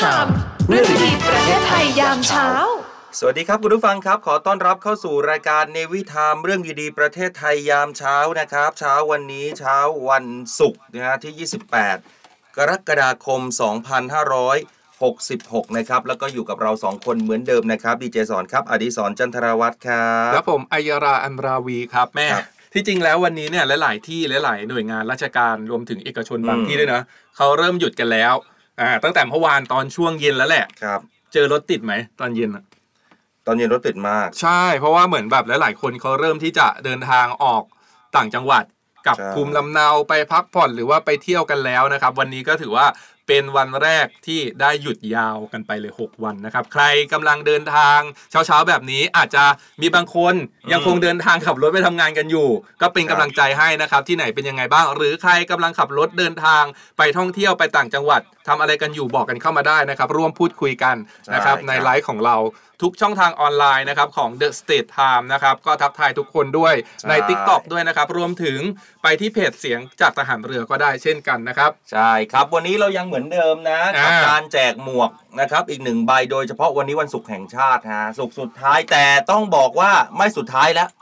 ทามเรื่องดีๆประเทศไทยยามเช้า สวัสดีครับคุณผู้ฟังครับ ขอต้อนรับเข้าสู่รายการเนวิทามเรื่องดีๆประเทศไทยยามเช้านะครับ เช้าวันนี้เช้าวันศุกร์นะฮะที่ 28 กรกฎาคม 2566 นะครับ แล้วก็อยู่กับเราสองคนเหมือนเดิมนะครับดีเจสอนครับอดิศรจันทรวัตรครับแล้วผมอัยราอันราวีครับแม่ครับที่จริงแล้ววันนี้เนี่ยหลาย ๆ ที่หลาย ๆ หน่วยงานราชการรวมถึงเอกชนบางอืมที่ด้วยนะเขาเริ่มหยุดกันแล้ว อ่า ตั้งแต่เมื่อวานตอนช่วงเย็นแล้วแหละ ครับ เจอรถติดไหมตอนเย็นอะตอนเย็นรถติดมาก ใช่ เพราะว่าเหมือนแบบหลายๆคนเขาเริ่มที่จะเดินทางออกต่างจังหวัดกลับใช่ ภูมิลำเนาไปพักผ่อนหรือว่าไปเที่ยวกันแล้วนะครับ วันนี้ก็ถือว่าเป็นวันแรกที่ได้หยุดยาวกันไปเลย 6 วันนะครับ ใครกำลังเดินทางเช้าๆแบบนี้อาจจะมีบางคนยังคงเดินทางขับรถไปทำงานกันอยู่ ก็เป็นกำลังใจให้นะครับ ที่ไหนเป็นยังไงบ้าง หรือใครกำลังขับรถเดินทางไปท่องเที่ยวไปต่างจังหวัดทำอะไรกันอยู่บอกกันเข้ามาได้นะครับ ร่วมพูดคุยกันนะครับใช่ครับในไลฟ์ของเราทุกช่องทางออนไลน์นะครับของ The State Time นะครับก็ทักทายทุกคนด้วยในใช่ TikTok ด้วยนะครับ รวมถึงไปที่เพจเสียงจากทหารเรือก็ได้เช่นกันนะครับ ใช่ครับวันนี้เรายังเหมือนเดิมนะกับอ่าการแจกหมวกนะครับอีกหนึ่งใบโดยเฉพาะวันนี้วันศุกร์แห่งชาติฮะศุกร์สุดท้ายแต่ต้องบอกว่าไม่สุดท้ายแล้วอืม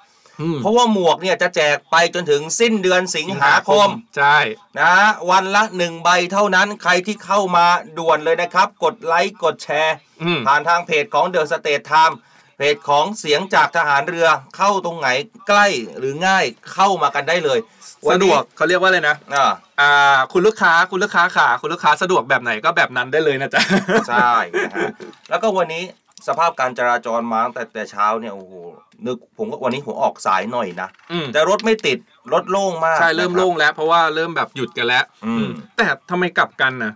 เพราะว่าหมวกเนี่ยจะแจกไปจนถึงสิ้นเดือนสิงหาคมใช่นะวันละหนึ่งใบเท่านั้นใครที่เข้ามาด่วนเลยนะครับ กดไลค์กดแชร์อืมผ่านทางเพจของ The State Time เพจของเสียงจากทหารเรือเข้าตรงไหนใกล้หรือง่ายเข้ามากันได้เลยนสะดนี้วกเขาเรียกว่าอะไรนะอ่าอ่าคุณลูกค้าคุณลูกค้าขาคุณลูกค้าสะดวกแบบไหนก็แบบนั้นได้เลยนะจ๊ะใช่นะฮะแล้วก็วันนี้ สภาพการจราจรมาตั้งแต่แต่เช้าเนี่ยโอ้โหนึกผมก็วันนี้ผมออกสายหน่อยนะอืม แต่รถไม่ติดรถโล่งมากใช่เริ่มนะครับโล่งแล้ว เพราะว่าเริ่มแบบหยุดกันแล้วอืมอืม แต่ทำไมกลับกันนะ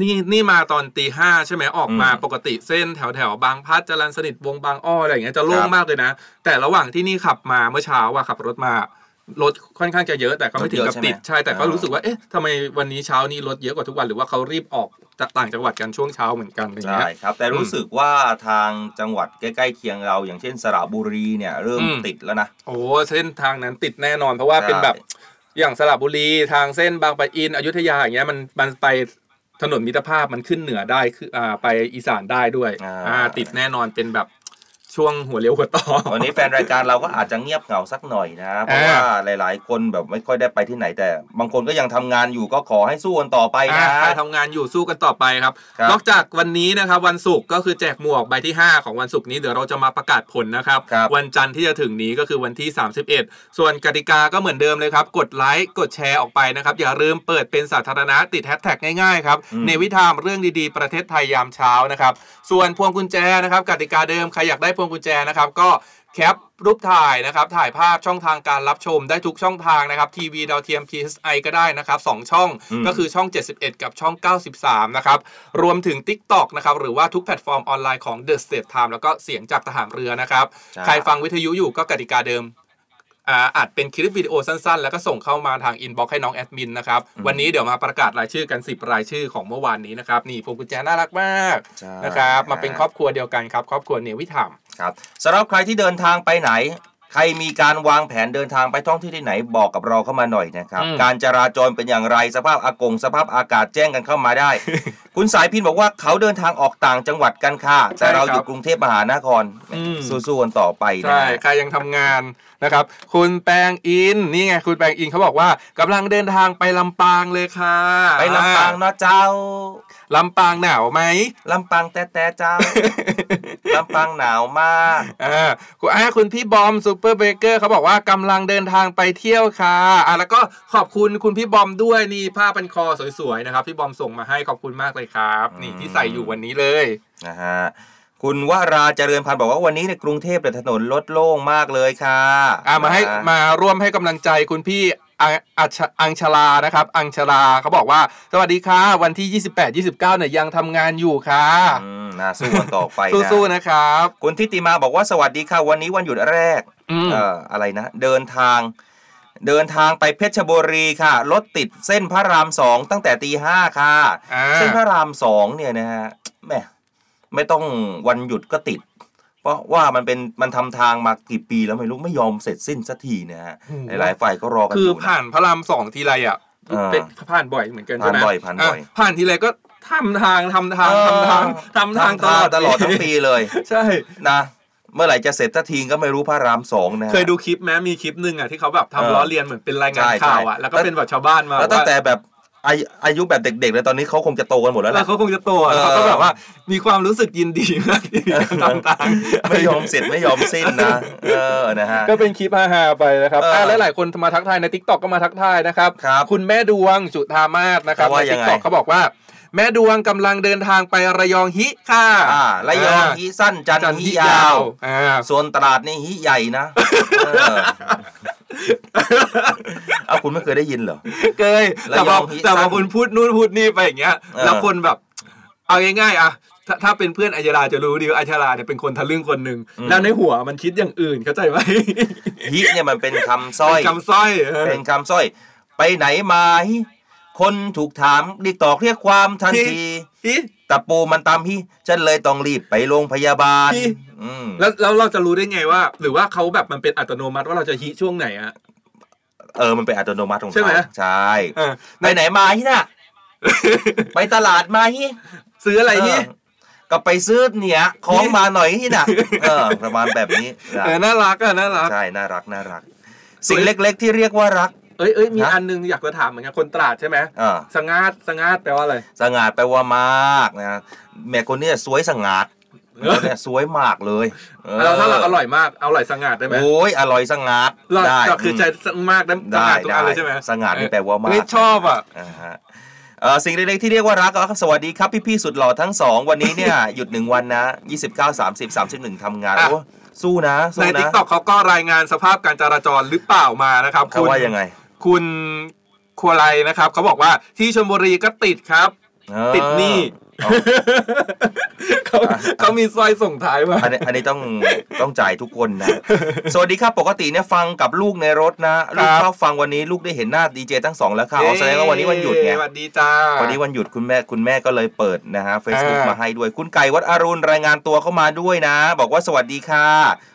นี่นี่มาตอนตีห้าใช่ไหมออกมาอืมปกติเส้นแถวแถวบางพลัดจรันสนิทวงบางอ้ออะไรอย่างเงี้ยจะโล่คงรับ มากเลยนะ แต่ระหว่างที่นี่ขับมาเมื่อเช้าว่าขับรถมา รถค่อนข้างจะเยอะแต่ก็ไม่ถึงกับรถเยอะติดใช่ไหมใช่แต่ก็อ่ารู้รู้สึกว่าเอ๊ะทำไมวันนี้เช้านี้รถเยอะกว่าทุกวันหรือว่าเขารีบออกจากต่างจังหวัดกันช่วงเช้าเหมือนกันอะไรอย่างใช่เงี้ยครับ แต่รู้สึกว่าทางจังหวัดใกล้ๆเคียงเรา อย่างเช่นสระบุรีเนี่ยเริ่มอืมติดแล้วนะโอ้เส้นทางนั้นติดแน่นอน เพราะว่าใช่เป็นแบบอย่างสระบุรีทางเส้นบางปะอินอยุธยาอย่างเงี้ยมันมันไปถนนมิตรภาพมันขึ้นเหนือได้คืออ่าไปอีสานได้ด้วยอ่าอ่าติดแน่นอนเป็นแบบ ช่วงหัวเลี้ยวหัวต่อวันนี้แฟนรายการเราก็อาจจะเงียบเหงาสักหน่อยนะเพราะอ่าว่าหลาย ๆ คนแบบไม่ค่อยได้ไปที่ไหนแต่ บางคนก็ยังทำงานอยู่ก็ขอให้สู้กันต่อไปอ่านะใครทำงานอยู่สู้กันต่อไปครับครับ นอกจากวันนี้นะครับวันศุกร์ก็คือแจกหมวกใบที่ 5 ของวันศุกร์นี้เดี๋ยวเราจะมาประกาศผลนะครับครับ วันจันทร์ที่จะถึงนี้ก็คือวันที่ 31 ส่วนกติกาก็เหมือนเดิมเลยครับ กดไลค์กดแชร์ออกไปนะครับ อย่าลืมเปิดเป็นสาธารณะติดแฮชแท็กง่าย ๆ ครับอืมในวิธามเรื่องดี ๆ ประเทศไทยยามเช้านะครับส่วนพวงกุญแจนะครับกติกาเดิมใครอยากได้พวงกุญแจนะครับก็แคปรูปถ่ายนะครับ ถ่ายภาพช่องทางการรับชมได้ทุกช่องทางนะครับทีวีดาวเทียม PSI ก็ได้นะครับสองช่องอืมก็คือช่อง 71 กับช่อง 93 นะครับ รวมถึง TikTok นะครับ หรือว่าทุกแพลตฟอร์มออนไลน์ของ The State Time แล้วก็เสียงจากทหารเรือนะครับใช่ใครฟังวิทยุอยู่ก็กติกาเดิม อ่าอัดเป็นคลิปวิดีโอสั้นๆ แล้วก็ส่งเข้ามาทาง inbox ให้น้องแอดมินนะครับ วันนี้เดี๋ยวมาประกาศรายชื่อกัน 10 รายชื่อของเมื่อวานนี้นะครับ นี่พวงกุญแจน่ารักมากใช่นะครับ มาเป็นครอบครัวเดียวกันครับ ครอบครัวเนวิธามครับสำหรับใครที่เดินทางไปไหน ใครมีการวางแผนเดินทางไปท่องที่ที่ไหนบอกกับเราเข้ามาหน่อยนะครับ อืม การจราจรเป็นอย่างไรสภาพอากงสภาพอากาศแจ้งกันเข้ามาได้ คุณสายพินบอกว่าเขาเดินทางออกต่างจังหวัดกันค่ะ แต่เราอยู่กรุงเทพมหานครอืม สู้ๆกันต่อไปนะใช่ใครยังทำงานนะครับ คุณแปงอิน นี่ไง คุณแปงอินเขาบอกว่ากำลังเดินทางไปลำปางเลยค่ะไปลำปางเนาะเจ้าลำปางหนาวไหม ลำปางแต่แต่เจ้า ลำปางหนาวมากอ่าคุณอ่าคุณพี่บอมซูเปอร์เบเกอร์เขาบอกว่ากำลังเดินทางไปเที่ยวค่ะอ่าแล้วก็ขอบคุณคุณพี่บอมด้วยนี่ผ้าพันคอสวยๆนะครับพี่บอมส่งมาให้ขอบคุณมากเลยครับ นี่อืมที่ใส่อยู่วันนี้เลยนะฮะคุณวราเจริญพันธ์บอกว่าวันนี้ในกรุงเทพแต่ยถนนรถโล่งมากเลยค่ะอ่ามาให้นะมาร่วมให้กำลังใจคุณพี่ อังอัชอังชลานะครับ อังชลาเขาบอกว่า สวัสดีค่ะ วันที่ 28 29เนี่ยยังทำงานอยู่ค่ะอืมน่าสู้กันต่อไปนะสู้ๆนะครับ คุณทิติมาบอกว่าสวัสดีค่ะ วันนี้วันหยุดแรกอืมเอ่ออะไรนะ เดินทาง เดินทางไปเพชรบุรีค่ะ รถติดเส้นพระรามสองตั้งแต่ตีห้าค่ะอ่าเส้นพระรามสองเนี่ยนะฮะแหม่ไม่ต้องวันหยุดก็ติด เพราะว่ามันเป็นมันทำทางมากี่ปีแล้วไม่รู้ไม่ยอมเสร็จสิ้นสักทีนะฮะหลายๆฝ่ายก็รอกันคืออยู่นะผ่านพระรามสองทีไรอะอ่าเป็นผ่านบ่อยเหมือนกันใช่ไหมผ่านบ่อยผ่านบ่อยะผ่านทีไรก็ทำทางทำทางเออทำทางทำทางตลอดตลอดทั้งปีเลย ใช่นะเมื่อไหร่จะเสร็จสักทีก็ไม่รู้พระรามสองนะ เคยดูคลิปไหมมีคลิปหนึ่งอะที่เขาแบบเออทำล้อเลียนเหมือนเป็นรายงานใช่ข่าวใช่อะแล้วก็เป็นแบบชาวบ้านมาแล้วตั้งว่าแต่แบบ อายุอายุแบบเด็กๆเลยตอนนี้เขาคงจะโตกันหมดแล้วแล้ล่ะวเขาคงจะโตอะเออเขาก็แบบว่ามีความรู้สึกยินดีมากที่ทำตามไม่ยอมเสร็จไม่ยอมสิ้นนะเออนะฮะก็เป็นคลิปฮาๆไปนะครับเอออ่อ่าหลายๆคนมาทักทายในทิกตอกก็มาทักทายนะครับครับคุณแม่ดวงจุธามาศนะครับเขาว่าในยัทิงกไงตอกเขาบอกว่าแม่ดวงกำลังเดินทางไประยองฮิค่ะอ่าระยองฮิสั้นจันทจันร์ทฮิฮิยายาววอ่าส่วนตลาดนี่ฮิใหญ่นะ เออเอาคุณไม่เคยได้ยินเหรอเคยระแต่ยพอองฮิแต่พสั้อนคุณพูดนู่นพูดนี่ไปอย่างเงี้ยเออแล้วคนแบบ เอาง่ายๆอะถ้าถ้าเป็นเพื่อนอัยราจะรู้ดีว่าอัยราเนี่ยเป็นคนทะลึ่งคนหนึ่งแล้วในหัวมันคิดอย่างอื่นเข้าใจไหมฮิเนี่ยมันเป็นคำสร้อยเป็นคำสร้อยเออเป็นคำสร้อย ไปไหนมาฮิคนถูกถามเรียกตอกเรียกความทันทีฮิตะปูมันตามฮิฉันเลยต้องรีบไปโรงพยาบาลฮิอืม แล้วแล้วเราจะรู้ได้ไงว่า หรือว่าเขาแบบมันเป็นอัตโนมัติว่าเราจะฮิช่วงไหนอะเออมันเป็นอัตโนมัติของใช่ไหมเขาใช่เออไปไหนมาฮิน่ะไปตลาดมาฮิซื้ออะไรฮิเออก็ไปซื้อเนี่ยของมาหน่อยฮิน่ะเออประมาณแบบนี้นะเออน่ารักอะน่ารักใช่น่ารักน่ารัก สิ่งเล็กๆที่เรียกว่ารักเอ้ยเอ้ยมีฮะอันนึงอยากจะถามเหมือนกันคนตราดใช่ไหมเออสงาดสงาดแปลว่าอะไรสง่าดแปลว่ามากนะแม่คนเนี้ยสวยสง่าด แม่คนเนี้ยสวยมากเลยออเราถ้าเราอร่อยมากเอาอร่อยสงาดได้ไหมโอ้ยอร่อยสง่าดเราได้เราคือใจมากได้สได้งาดทุกได้อันเลยใช่ไหมสง่าดนี่แปลว่ามากเฮ้ยชอบอะอ่าฮะเอ่อสิ่งเล็กๆที่เรียกว่ารักก็สวัสดีครับพี่ๆสุดหล่อทั้งสองวันนี้เนี่ยหยุดหนึ่งวันนะ29 30 31ทำงานอะโอ้สู้นะในสู้ทิกนะตอกเขาก็รายงานสภาพการจราจรหรือเปล่ามานะครับเขาว่ายังไง คุณครัวไรนะครับเขาบอกว่าที่ชลบุรีก็ติดครับเออติดหนี้ เอาเขาเขามีสร้อยส่งท้ายมาอันนี้อันนี้ต้องต้องจ่ายทุกคนนะ สวัสดีครับปกติเนี่ยฟังกับลูกในรถนะ ลูกชอบฟังวันนี้ลูกได้เห็นหน้าดีเจทั้งสองแล้วค่ะอ๋อแสดงว่าวันนี้วันหยุดไงสวัสดีจ้าวันนี้วันหยุดคุณแม่คุณแม่ก็เลยเปิดนะฮะ Facebook อ่ามมาให้ด้วย คุณไก่วัดอรุณรายงานตัวเข้ามาด้วยนะ บอกว่าสวัสดีค่ะ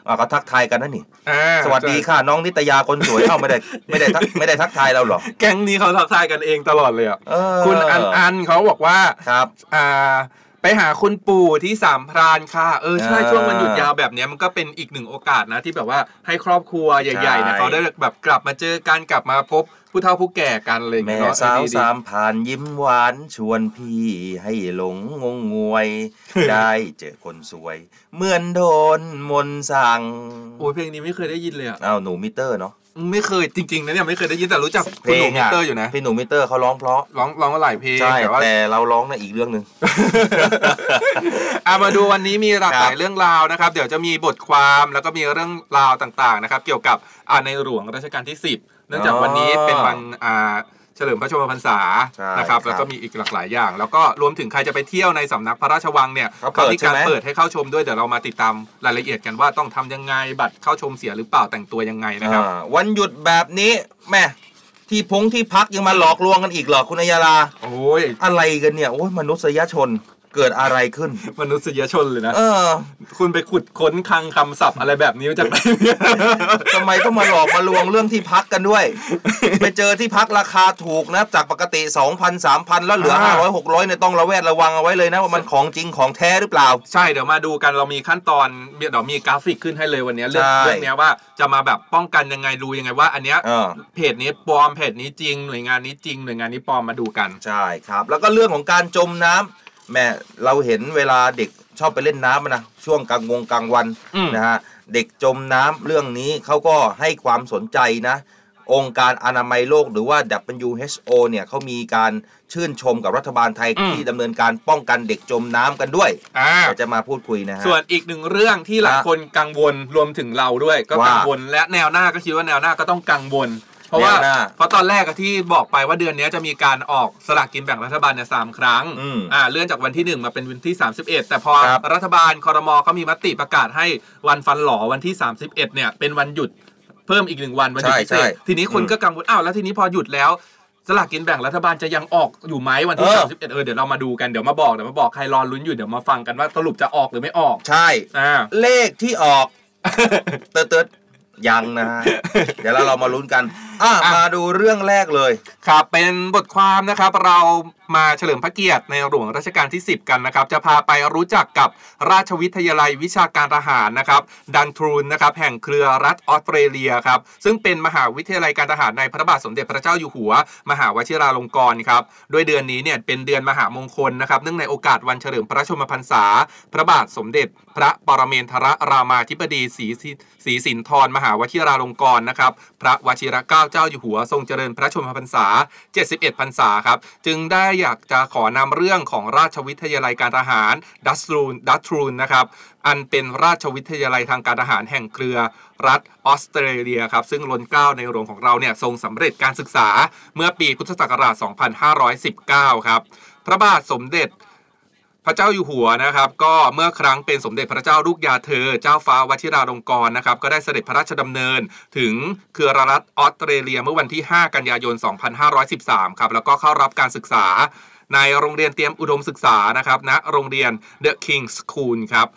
อ่าก็ทักทายกันนะนี่ อ่าสวัสดีค่ะน้องนิตยาคนสวยเอ้าไม่ได้ไม่ได้ทักไม่ได้ทักทายเราเหรอแก๊งนี้เขาทักทายกันเองตลอดเลยอะเออคุณอันอันเขาบอกว่าครับ อ่า ไปหาคุณปู่ที่สามพรานค่ะ เออใช่อ่าช่วงวันหยุดยาวแบบเนี้ยมันก็เป็นอีกหนึ่งโอกาสนะที่แบบว่าให้ครอบครัวใหญ่ๆเนี่ยใช่เขาได้แบบกลับมาเจอกันกลับมาพบผู้เฒ่าผู้แก่กันอะไรอย่างแม่เงี้ยเนาะสาวเออดีๆสามพรานยิ้มหวานชวนพี่ให้หลงงงงวย ได้เจอคนสวย เหมือนโดนมนต์สั่งโอ้ยเพลงนี้ไม่เคยได้ยินเลยอะอ้าวหนูมิเตอร์เนาะ ไม่เคยจริงๆนะเนี่ยไม่เคยได้ยินแต่รู้จักเพคุณลหนุ่งมมิเตอร์อยู่นะพี่หนูมิเตอร์เขาร้องเพราะร้องร้องมาหลายเพลงใช่แต่ว่า แต่เราร้องในอีกเรื่องหนึ่งอะมาดูวันนี้มีหลากหลายครับเรื่องราวนะครับ เดี๋ยวจะมีบทความแล้วก็มีเรื่องราวต่างๆนะครับ เกี่ยวกับอ่าในหลวงรัชกาลที่ 10 เนื่องจากวันนี้เป็นวันอ่า เฉลิมพระชนมพรรษาใช่นะครับครับแล้วก็มีอีกหลากหลายอย่าง แล้วก็รวมถึงใครจะไปเที่ยวในสำนักพระราชวังเนี่ยเขาเปิดมีการใช่ไหม เปิดให้เข้าชมด้วยเดี๋ยวเรามาติดตามรายละเอียดกันว่าต้องทำยังไงบัตรเข้าชมเสียหรือเปล่าแต่งตัวยังไงนะครับ อ่าวันหยุดแบบนี้แม่ที่พงที่พักยังมาหลอกลวงกันอีกเหรอคุณอัยยาลาโอ้ย อะไรกันเนี่ย โอ้ยมนุษยชน เกิดอะไรขึ้น มนุษยชนเลยนะ เออ คุณไปขุดค้นคลังคำศัพท์อะไรแบบนี้มาจากไหนเนี่ยทำไมต้องมาหลอกมาลวงเรื่องที่พักกันด้วย ไปเจอที่พักราคาถูกนะจากปกติ 2,000 3,000 แล้วเหลืออ่า500 600เนี่ยต้องระแวดระวังเอาไว้เลยนะ ว่ามันของจริงของแท้หรือเปล่า ใช่เดี๋ยวมาดูกันเรามีขั้นตอนเดี๋ยวมีกราฟิกขึ้นให้เลยวันนี้เรื่องใช่เรื่องเนี้ยว่าจะมาแบบป้องกันยังไงดูยังไงว่า อันเนี้ยเออเพจนี้ปลอมเพจนี้จริงหน่วยงานนี้จริงหน่วยงานนี้ปลอมมาดูกันใช่ครับ แล้วก็เรื่องของการจมน้ำ แม่เราเห็นเวลาเด็กชอบไปเล่นน้ำอะนะช่วงกลางวงกลางวันอืมนะฮะเด็กจมน้ำเรื่องนี้เขาก็ให้ความสนใจนะ องค์การอนามัยโลกหรือว่า WHO เนี่ยเขามีการชื่นชมกับรัฐบาลไทยที่ดำเนินการป้องกันเด็กจมน้ำกันด้วยอ่าเราจะมาพูดคุยนะฮะส่วนอีกหนึ่งเรื่องที่หลายฮะคนกังวลรวมถึงเราด้วย ก็ว่ากังวลและแนวหน้าก็คิดว่าแนวหน้าก็ต้องกังวล เพราะว่าแนวหน้าเพราะตอนแรกอะที่บอกไปว่าเดือนนี้จะมีการออกสลากกินแบ่งรัฐบาลเนี่ยสามครั้งอืมอ่าเลื่อนจากวันที่ 1 มาเป็นวันที่ 31 แต่พอครับรัฐบาลคอรมอเขามีมติประกาศให้วันฟันหลอวันที่ 31 เนี่ยเป็นวันหยุดเพิ่มอีกหนึ่งวันวันหยุดใช่พิเศใช่ษทีนี้คนอืมก็กังวลอ้าวแล้วทีนี้พอหยุดแล้วสลากกินแบ่งรัฐบาลจะยังออกอยู่ไหมวันที่เออ 31เออเดี๋ยวเรามาดูกันเดี๋ยวมาบอกเดี๋ยวมาบอกใครรอลุ้นอยู่เดี๋ยวมาฟังกันว่าสรุปจะออกหรือไม่ออกใช่ อ่า เลขที่ออกเติร์ดเติร์ด ยังนะฮะเดี๋ยวเราเรามาลุ้นกันอะอะมาดูเรื่องแรกเลย ครับเป็นบทความนะครับเรามาเฉลิมพระเกียรติในหลวงรัชกาลที่ 10 กันนะครับ จะพาไปรู้จักกับราชวิทยาลัยวิชาการทหารนะครับ ดันทรูนนะครับแห่งเครือรัฐออสเตรเลียครับ ซึ่งเป็นมหาวิทยาลัยการทหารในพระบาทสมเด็จพระเจ้าอยู่หัว มหาวชิราลงกรณ์ครับโดยเดือนนี้เนี่ยเป็นเดือนมหามงคลนะครับ เนื่องในโอกาสวันเฉลิมพระชนมพรรษา พระบาทสมเด็จ พระปรเมนทรรามาธิบดีศรีสิศรีสินธรมหาวชิราลงกรณ์นะครับ พระวชิรเกล้าเจ้าอยู่หัว ทรงเจริญพระชนมพรรษา 71 พรรษาครับ จึงได้อยากจะขอนำเรื่องของราชวิทยาลัยการทหารดัตทรูนดัตทรูนนะครับอันเป็นราชวิทยาลัยทางการทหารแห่งเครือรัฐออสเตรเลียครับซึ่งล้นเกล้าในหลวงของเราเนี่ยทรงสำเร็จการศึกษาเมื่อปีพุทธศักราช 2519 ครับ พระบาทสมเด็จ พระเจ้าอยู่หัวนะครับ ก็เมื่อครั้งเป็นสมเด็จพระเจ้าลูกยาเธอ เจ้าฟ้าวชิราลงกรณ์นะครับ ก็ได้เสด็จพระราชดำเนิน ถึงเครือรัฐออสเตรเลียเมื่อวันที่ 5 กันยายน 2513 ครับ แล้วก็เข้ารับการศึกษา ในโรงเรียนเตรียมอุดมศึกษานะครับณโรงเรียน The King School ครับ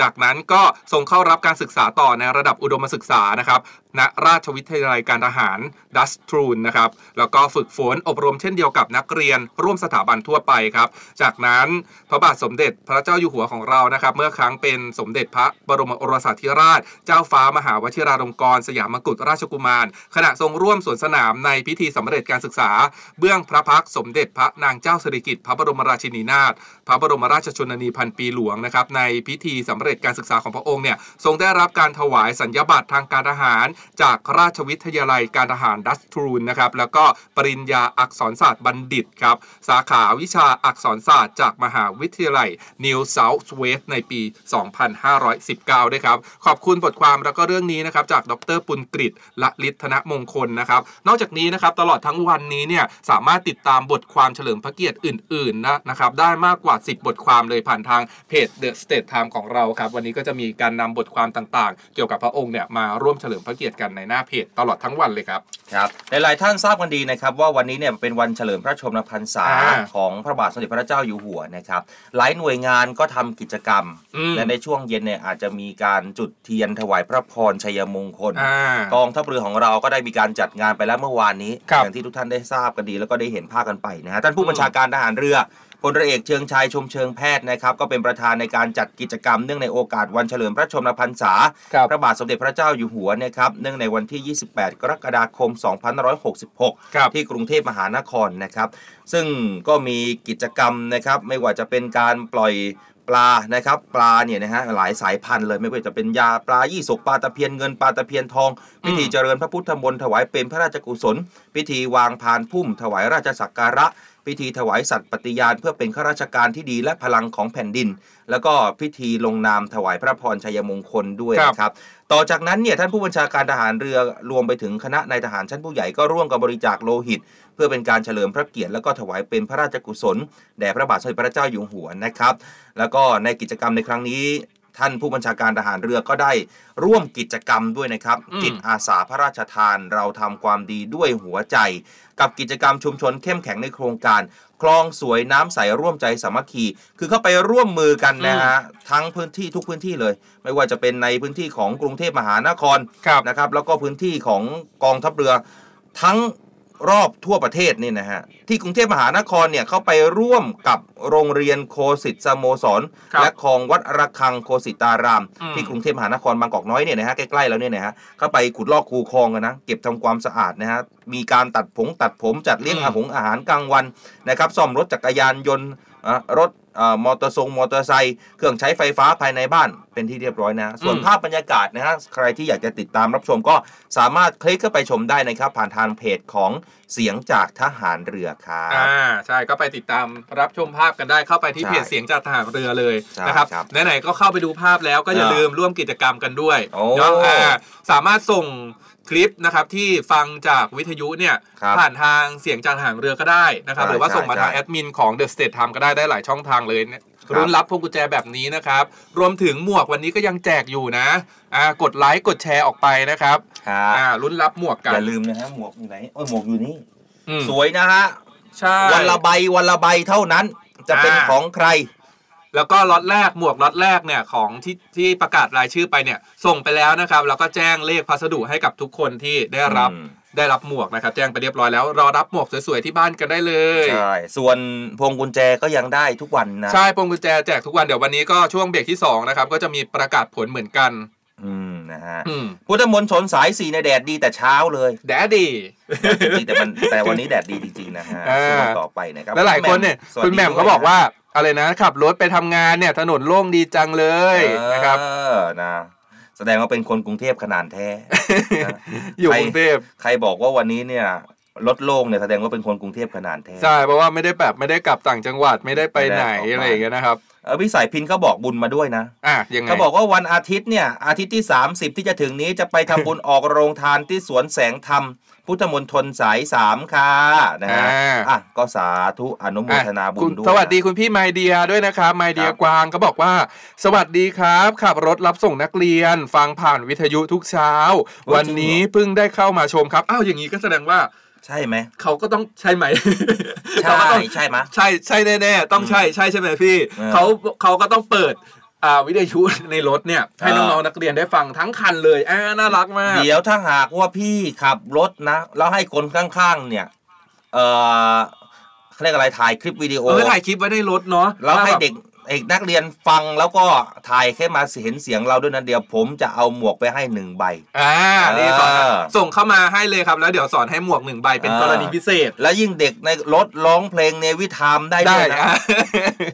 จากนั้นก็ส่งเข้ารับการศึกษาต่อในระดับอุดมศึกษานะครับณราชวิทยาลัยการทหารดัสทรูนนะครับ แล้วก็ฝึกฝนอบรมเช่นเดียวกับนักเรียนร่วมสถาบันทั่วไปครับ จากนั้นพระบาทสมเด็จพระเจ้าอยู่หัวของเรานะครับ เมื่อครั้งเป็นสมเด็จพระบรมโอรสาธิราช เจ้าฟ้ามหาวชิราลงกรณ์สยามกุฎราชกุมาร ขณะทรงร่วมสวนสนามในพิธีสำเร็จการศึกษา เบื้องพระพักสมเด็จพระนางเจ้าสิริกิติ์พระบรมราชินีนาถพระบรมราชชนนีพันปีหลวงนะครับในพิธีสำเร็จการศึกษาของพระองค์เนี่ยทรงได้รับการถวายสัญญาบัตรทางการทหาร จากราชวิทยาลัยการทหารดัสทรูนนะครับแล้วก็ปริญญาอักษรศาสตร์บัณฑิตครับสาขาวิชาอักษรศาสตร์จากมหาวิทยาลัย New South Wales ในปี 2519 ด้วยครับ ขอบคุณบทความแล้วก็เรื่องนี้นะครับจากดรปุณกฤษละลิธนมงคลนะครับ นอกจากนี้นะครับตลอดทั้งวันนี้เนี่ยสามารถติดตามบทความเฉลิมพระเกียรติอื่นๆนะนะครับได้มากกว่า 10 บทความเลยผ่านทางเพจ The State Time ของเราครับ วันนี้ก็จะมีการนำบทความต่างๆ เกี่ยวกับพระองค์เนี่ยมาร่วมเฉลิมพระเกียรติกันในหน้าเพจตลอดทั้งวันเลยครับครับหลายๆท่านทราบกันดีนะครับว่าวันนี้เนี่ยเป็นวันเฉลิมพระชนมพรรษาอ่าของพระบาทสมเด็จพระเจ้าอยู่หัวนะครับหลายหน่วยงานก็ทำกิจกรรมอืมและในช่วงเย็นเนี่ยอาจจะมีการจุดเทียนถวายพระพรชัยมงคลอ่ากองทัพเรือของเราก็ได้มีการจัดงานไปแล้วเมื่อวานนี้ครับอย่างที่ทุกท่านได้ทราบกันดีแล้วก็ได้เห็นภาพกันไปนะฮะท่านผู้บัญชาการทหารเรือพลเรือเอกเชิงชายชมเชิงแพทย์นะครับ ก็เป็นประธานในการจัดกิจกรรมเนื่องในโอกาสวันเฉลิมพระชนมพรรษาครับพระบาทสมเด็จพระเจ้าอยู่หัวนะครับเนื่องในวันที่ 28 กรกฎาคม 2566ครับที่กรุงเทพมหานครนะครับ ซึ่งก็มีกิจกรรมนะครับไม่ว่าจะเป็นการปล่อยปลานะครับปลาเนี่ยนะฮะหลายสายพันธุ์เลยไม่ว่าจะเป็นยาปลายี่สกปลาตะเพียนเงินปลาตะเพียนทอง พิธีเจริญพระพุทธมนต์ถวายเป็นพระราชกุศล พิธีวางพานพุ่มถวายราชสักการะ พิธีถวายสัตย์ปฏิญาณเพื่อเป็นข้าราชการที่ดีและพลังของแผ่นดิน แล้วก็พิธีลงนามถวายพระพรชัยมงคลด้วยครับนะครับ ต่อจากนั้นเนี่ยท่านผู้บัญชาการทหารเรือรวมไปถึงคณะนายทหารชั้นผู้ใหญ่ก็ร่วมกับบริจาคโลหิต เพื่อเป็นการเฉลิมพระเกียรติแล้วก็ถวายเป็นพระราชกุศลแด่พระบาทสมเด็จพระเจ้าอยู่หัวนะครับ แล้วก็ในกิจกรรมในครั้งนี้ ท่านผู้บัญชาการทหารเรือก็ได้ร่วมกิจกรรมด้วยนะครับอืมจิตอาสาพระราชทานเราทำความดีด้วยหัวใจ กับกิจกรรมชุมชนเข้มแข็งในโครงการ คลองสวยน้ำใสร่วมใจสามัคคี คือเข้าไปร่วมมือกันนะฮะทั้งพื้นที่ทุกพื้นที่เลย ไม่ว่าจะเป็นในพื้นที่ของกรุงเทพมหานครครับนะครับแล้วก็พื้นที่ของกองทัพเรือทั้ง รอบทั่วประเทศนี่นะฮะที่กรุงเทพมหานครเนี่ยเข้าไปร่วมกับโรงเรียนโคสิตสโมสร ครับและคลองวัดระฆังโคสิตาราม อืม ที่กรุงเทพมหานครบางกอกน้อยเนี่ยนะฮะใกล้ๆแล้วเนี่ยนะฮะเข้าไปขุดลอกคูคลองกันนะเก็บทำความสะอาดนะฮะมีการตัดผงตัดผมจัดเลี้ยงอืมอาหงอาหารกลางวันนะครับซ่อมรถจักรยานยนต์อะ รถเอ่อมอเตอร์ทรงมอเตอร์ไซค์เครื่องใช้ไฟฟ้าภายในบ้านเป็นที่เรียบร้อยนะ ส่วนอืมภาพบรรยากาศนะฮะใครที่อยากจะติดตามรับชมก็สามารถคลิกเข้าไปชมได้นะครับ ผ่านทางเพจของเสียงจากทหารเรือครับอ่าใช่ก็ไปติดตามรับชมภาพกันได้เข้าไปที่ใช่เพจเสียงจากทหารเรือเลยใช่นะครับครับไหนๆก็เข้าไปดูภาพแล้วก็อย่าอ่าลืมร่วมกิจกรรมกันด้วยโอ้เนาะอ่าสามารถส่ง คลิปนะครับที่ฟังจากวิทยุเนี่ยครับผ่านทางเสียงจากทหารเรือก็ได้นะครับ ใช่หรือว่าส่งมาใช่ทางแอดมินของ The State Time ก็ได้ได้หลายช่องทางเลยเนี่ยครับ รุ่นรับพวงกุญแจแบบนี้นะครับ รวมถึงหมวกวันนี้ก็ยังแจกอยู่นะอ่ากดไลค์กดแชร์ออกไปนะครับครับอ่ารุ่นรับหมวกกันอย่าลืมนะฮะหมวกอยู่ไหนโอ้ยหมวกอยู่นี่ อืมสวยนะฮะ ใช่ วันละใบวันละใบเท่านั้น จะเป็นอ่า ของใคร แล้วก็ล็อตแรกหมวกล็อตแรกเนี่ยของที่ที่ประกาศรายชื่อไปเนี่ยส่งไปแล้วนะครับแล้วก็แจ้งเลขพัสดุให้กับทุกคนที่ได้รับอืม ได้รับหมวกนะครับ แจ้งไปเรียบร้อยแล้วรอรับหมวกสวยๆที่บ้านกันได้เลย ใช่ส่วนพวงกุญแจก็ยังได้ทุกวันนะ ใช่พวงกุญแจแจกทุกวันเดี๋ยววันนี้ก็ช่วงเบรกที่สองนะครับก็จะมีประกาศผลเหมือนกัน อืมนะฮะอืมพุทธมนต์ชนสายสี่ในแดดดีแต่เช้าเลย Daddyจริงๆแต่มันแต่วันนี้แดดดีจริงๆนะฮะอ่าช่วงต่อไปนะครับแล้วหลายคนเนี่ยสวัสคุณดีแหม่มด้วยเขาบอกว่าอะไรนะขับรถไปทำงานเนี่ยถนนโล่งดีจังเลยนะครับเออนะแสดงว่าเป็นคนกรุงเทพขนาดแท้นะอยู่ใครกรุงเทพใครบอกว่าวันนี้เนี่ยรถโล่งเนี่ยแสดงว่าเป็นคนกรุงเทพขนาดแท้ใช่เพราะว่าไม่ได้แบบไม่ได้กลับต่างจังหวัดไม่ได้ไปไหนไม่ได้ออกมาอะไรอย่างเงี้ยนะครับเออ พี่สายพินเขาบอกบุญมาด้วยนะอะยังไงเขาบอกว่าวันอาทิตย์เนี่ยอาทิตย์ที่ 30 ที่จะถึงนี้จะไปทำบุญออกโรงทานที่สวนแสงธรรมพุทธมณฑลสายสามค่ะนะฮะอ่าอะก็สาธุอนุโมทนาบุคุญณด้วยสวัสดีคุณพี่ไมเดียด้วยนะครับไมเดียครับกวางเขาบอกว่า สวัสดีครับ ขับรถรับส่งนักเรียน ฟังผ่านวิทยุทุกเช้า วันนี้เพิ่งได้เข้ามาชมครับอ้าวอย่างนี้ก็แสดงว่า ใช่ไหม เขาก็ต้องใช่ไหมใช่เขาก็ต้องใช่ไหมใช่ใช่แน่ๆต้องใช่ใช่ใช่ไหมพี่เออเขาเขาก็ต้องเปิดอ่าวิทยุในรถเนี่ยให้เออน้องๆนักเรียนได้ฟังทั้งคันเลยอ่าน่ารักมาก เดี๋ยวถ้าหากว่าพี่ขับรถนะ แล้วให้คนข้างๆ เนี่ย เออเขาเรียกอะไรถ่ายคลิปวิดีโอเออถ่ายคลิปไว้ในรถเนาะแล้วให้ว่าแบบเด็ก เอกนักเรียนฟังแล้วก็ถ่ายแค่มาเห็นเสียงเราด้วยนะเดี๋ยวผมจะเอาหมวกไปให้หนึ่งใบอ่านี่สอนเออส่งเข้ามาให้เลยครับ แล้วเดี๋ยวสอนให้หมวกหนึ่งใบเป็นเออกรณีพิเศษ แล้วยิ่งเด็กในรถร้องเพลงเนวิธามได้ด้วยนะอะ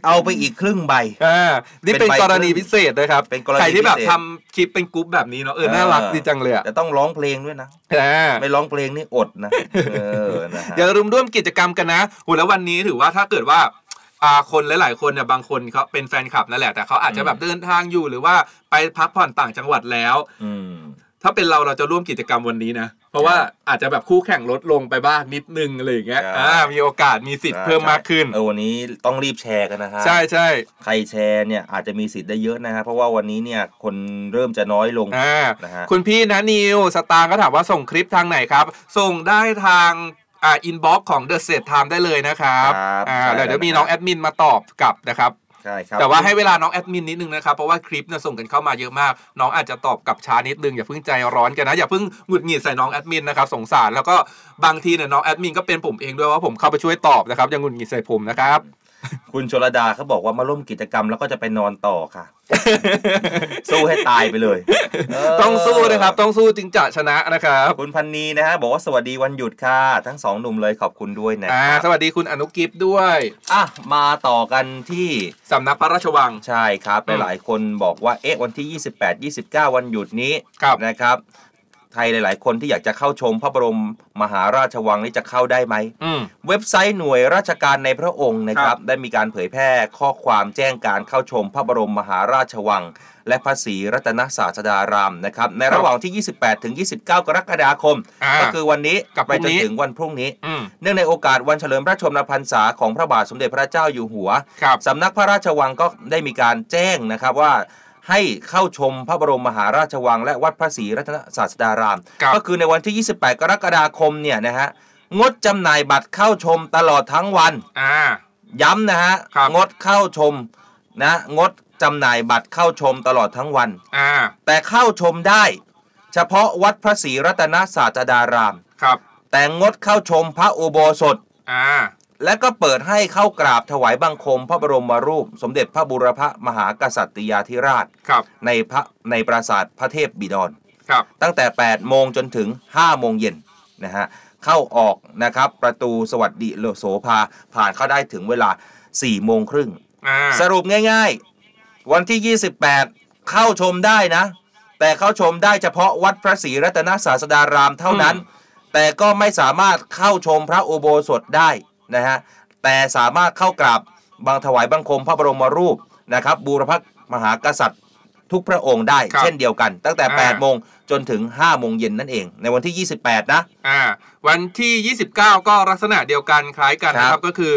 เอาไปอีกครึ่งใบอ่านี่เป็นเป็นใบกรณีพิเศษเลยครับเป็นกรณีใครที่แบบพิเศษทำคลิปเป็นกรุ๊ปแบบนี้เนาะเออน่ารักเออดีจังเลยอะแต่ต้องร้องเพลงด้วยนะอ่าไม่ร้องเพลงนี่อดนะเออนะฮะอย่าลืมร่วมกิจกรรมกันนะโหแล้ววันนี้ถือว่าถ้าเกิดว่าอ่า คนหลายๆคนเนี่ยบางคนเขาเป็นแฟนคลับนั่นแหละ แต่เขาอาจจะแบบเดินทางอยู่หรือว่าไปพักผ่อนต่างจังหวัดแล้วอืมถ้าเป็นเราเราจะร่วมกิจกรรมวันนี้นะ เพราะว่าอาจจะแบบคู่แข่งลดลงไปบ้างนิดนึงอะไรอย่างเงี้ยใช่อ่ามีโอกาสมีสิทธิ์เพิ่มมากขึ้นเออวันนี้ต้องรีบแชร์กันนะฮะใช่ใช่ใครแชร์เนี่ยอาจจะมีสิทธิ์ได้เยอะนะฮะเพราะว่าวันนี้เนี่ยคนเริ่มจะน้อยลงอ่านะฮะคุณพี่นะนิวสตางค์ก็ถามว่าส่งคลิปทางไหนครับ ส่งได้ทาง อ่าอินบ็อกของ The Set Time ได้เลยนะครับครับอ่าใช่แล้วเดี๋ยวมีแล้วนะครับน้องแอดมินมาตอบกลับนะครับ ใช่ครับแต่ว่าให้เวลาน้องแอดมินนิดนึงนะครับ เพราะว่าคลิปเนี่ยส่งกันเข้ามาเยอะมาก น้องอาจจะตอบกลับช้านิดนึงอย่าเพิ่งใจร้อนกันนะ อย่าเพิ่งหงุดหงิดใส่น้องแอดมินนะครับสงสารแล้วก็บางทีเนี่ยน้องแอดมินก็เป็นผมเองด้วยว่าผมเข้าไปช่วยตอบนะครับอย่าหงุดหงิดใส่ผมนะครับ คุณชลดาเขาบอกว่ามาร่วมกิจกรรมแล้วก็จะไปนอนต่อค่ะ สู้ให้ตายไปเลยเต้องสู้นะครับ ต้องสู้จึงจะชนะนะครับคุณพันนีนะฮะบอกว่าสวัสดีวันหยุดค่ะ ทั้งสองหนุ่มเลยขอบคุณด้วยนะอ่าครับสวัสดีคุณอนุกิฟต์ด้วยอะมาต่อกันที่สำนักพระราชวังใช่ครับอืมหลายๆคนบอกว่าเอ๊ะวันที่ 28 29 วันหยุดนี้ครับนะครับ ไทยหลาย ๆ คนที่อยากจะเข้าชมพระบรมมหาราชวังนี่จะเข้าได้ไหมอืมเว็บไซต์หน่วยราชการในพระองค์นะคครัรับบได้มีการเผยแพร่ข้อความแจ้งการเข้าชมพระบรมมหาราชวัง และพระศรีรัตนศาสดารามนะครับ ในระหว่างที่ 28 ถึง 29 กรกฎาคมอ่าก็คือวันนี้กับไปพรุ่จงนนี้ถึงวันพรุ่งนี้อืมเนื่องในโอกาสวันเฉลิมพระชนมพรรษาของพระบาทสมเด็จพระเจ้าอยู่หัวครับสำนักพระราชวังก็ได้มีการแจ้งนะครับว่า ให้เข้าชมพระบรมมหาราชวัง และวัดพระศรีรัตนศาสดารามครับก็คือในวันที่ 28 กรกฎาคมเนี่ยนะฮะงดจำหน่ายบัตรเข้าชมตลอดทั้งวันอ่าย้ำนะฮะครับงดเข้าชมนะงดจำหน่ายบัตรเข้าชมตลอดทั้งวันอ่าแต่เข้าชมได้ เฉพาะวัดพระศรีรัตนศาสดารามครับ แต่งดเข้าชมพระอุโบสถอ่า และก็เปิดให้เข้ากราบถวายบังคมพระบรมรูป สมเด็จพระบุรพมหากษัตริยาธิราชครับในพระในปราสาทพระเทพบิดรครับตั้งแต่ 8 โมงจนถึง 5 โมงเย็นนะฮะเข้าออกนะครับประตูสวัสดิโสภาผ่านเข้าได้ถึงเวลา 4 โมงครึ่ง อ่าสรุปง่ายๆ วันที่ 28 เข้าชมได้นะ แต่เข้าชมได้เฉพาะวัดพระศรีรัตนศาสดารามเท่านั้น แต่ก็ไม่สามารถเข้าชมพระอุโบสถได้ นะฮะแต่สามารถเข้ากราบบางถวายบังคมพระบรมรูปนะครับบูรพมหากษัตริย์ทุกพระองค์ได้ครับเช่นเดียวกัน ตั้งแต่ อ่า 8 โมงจนถึง 5 โมงเย็นนั่นเอง ในวันที่ 28 นะ อ่าวันที่ 29 ก็ลักษณะเดียวกันคล้ายกันนะคครัรับบก็คือ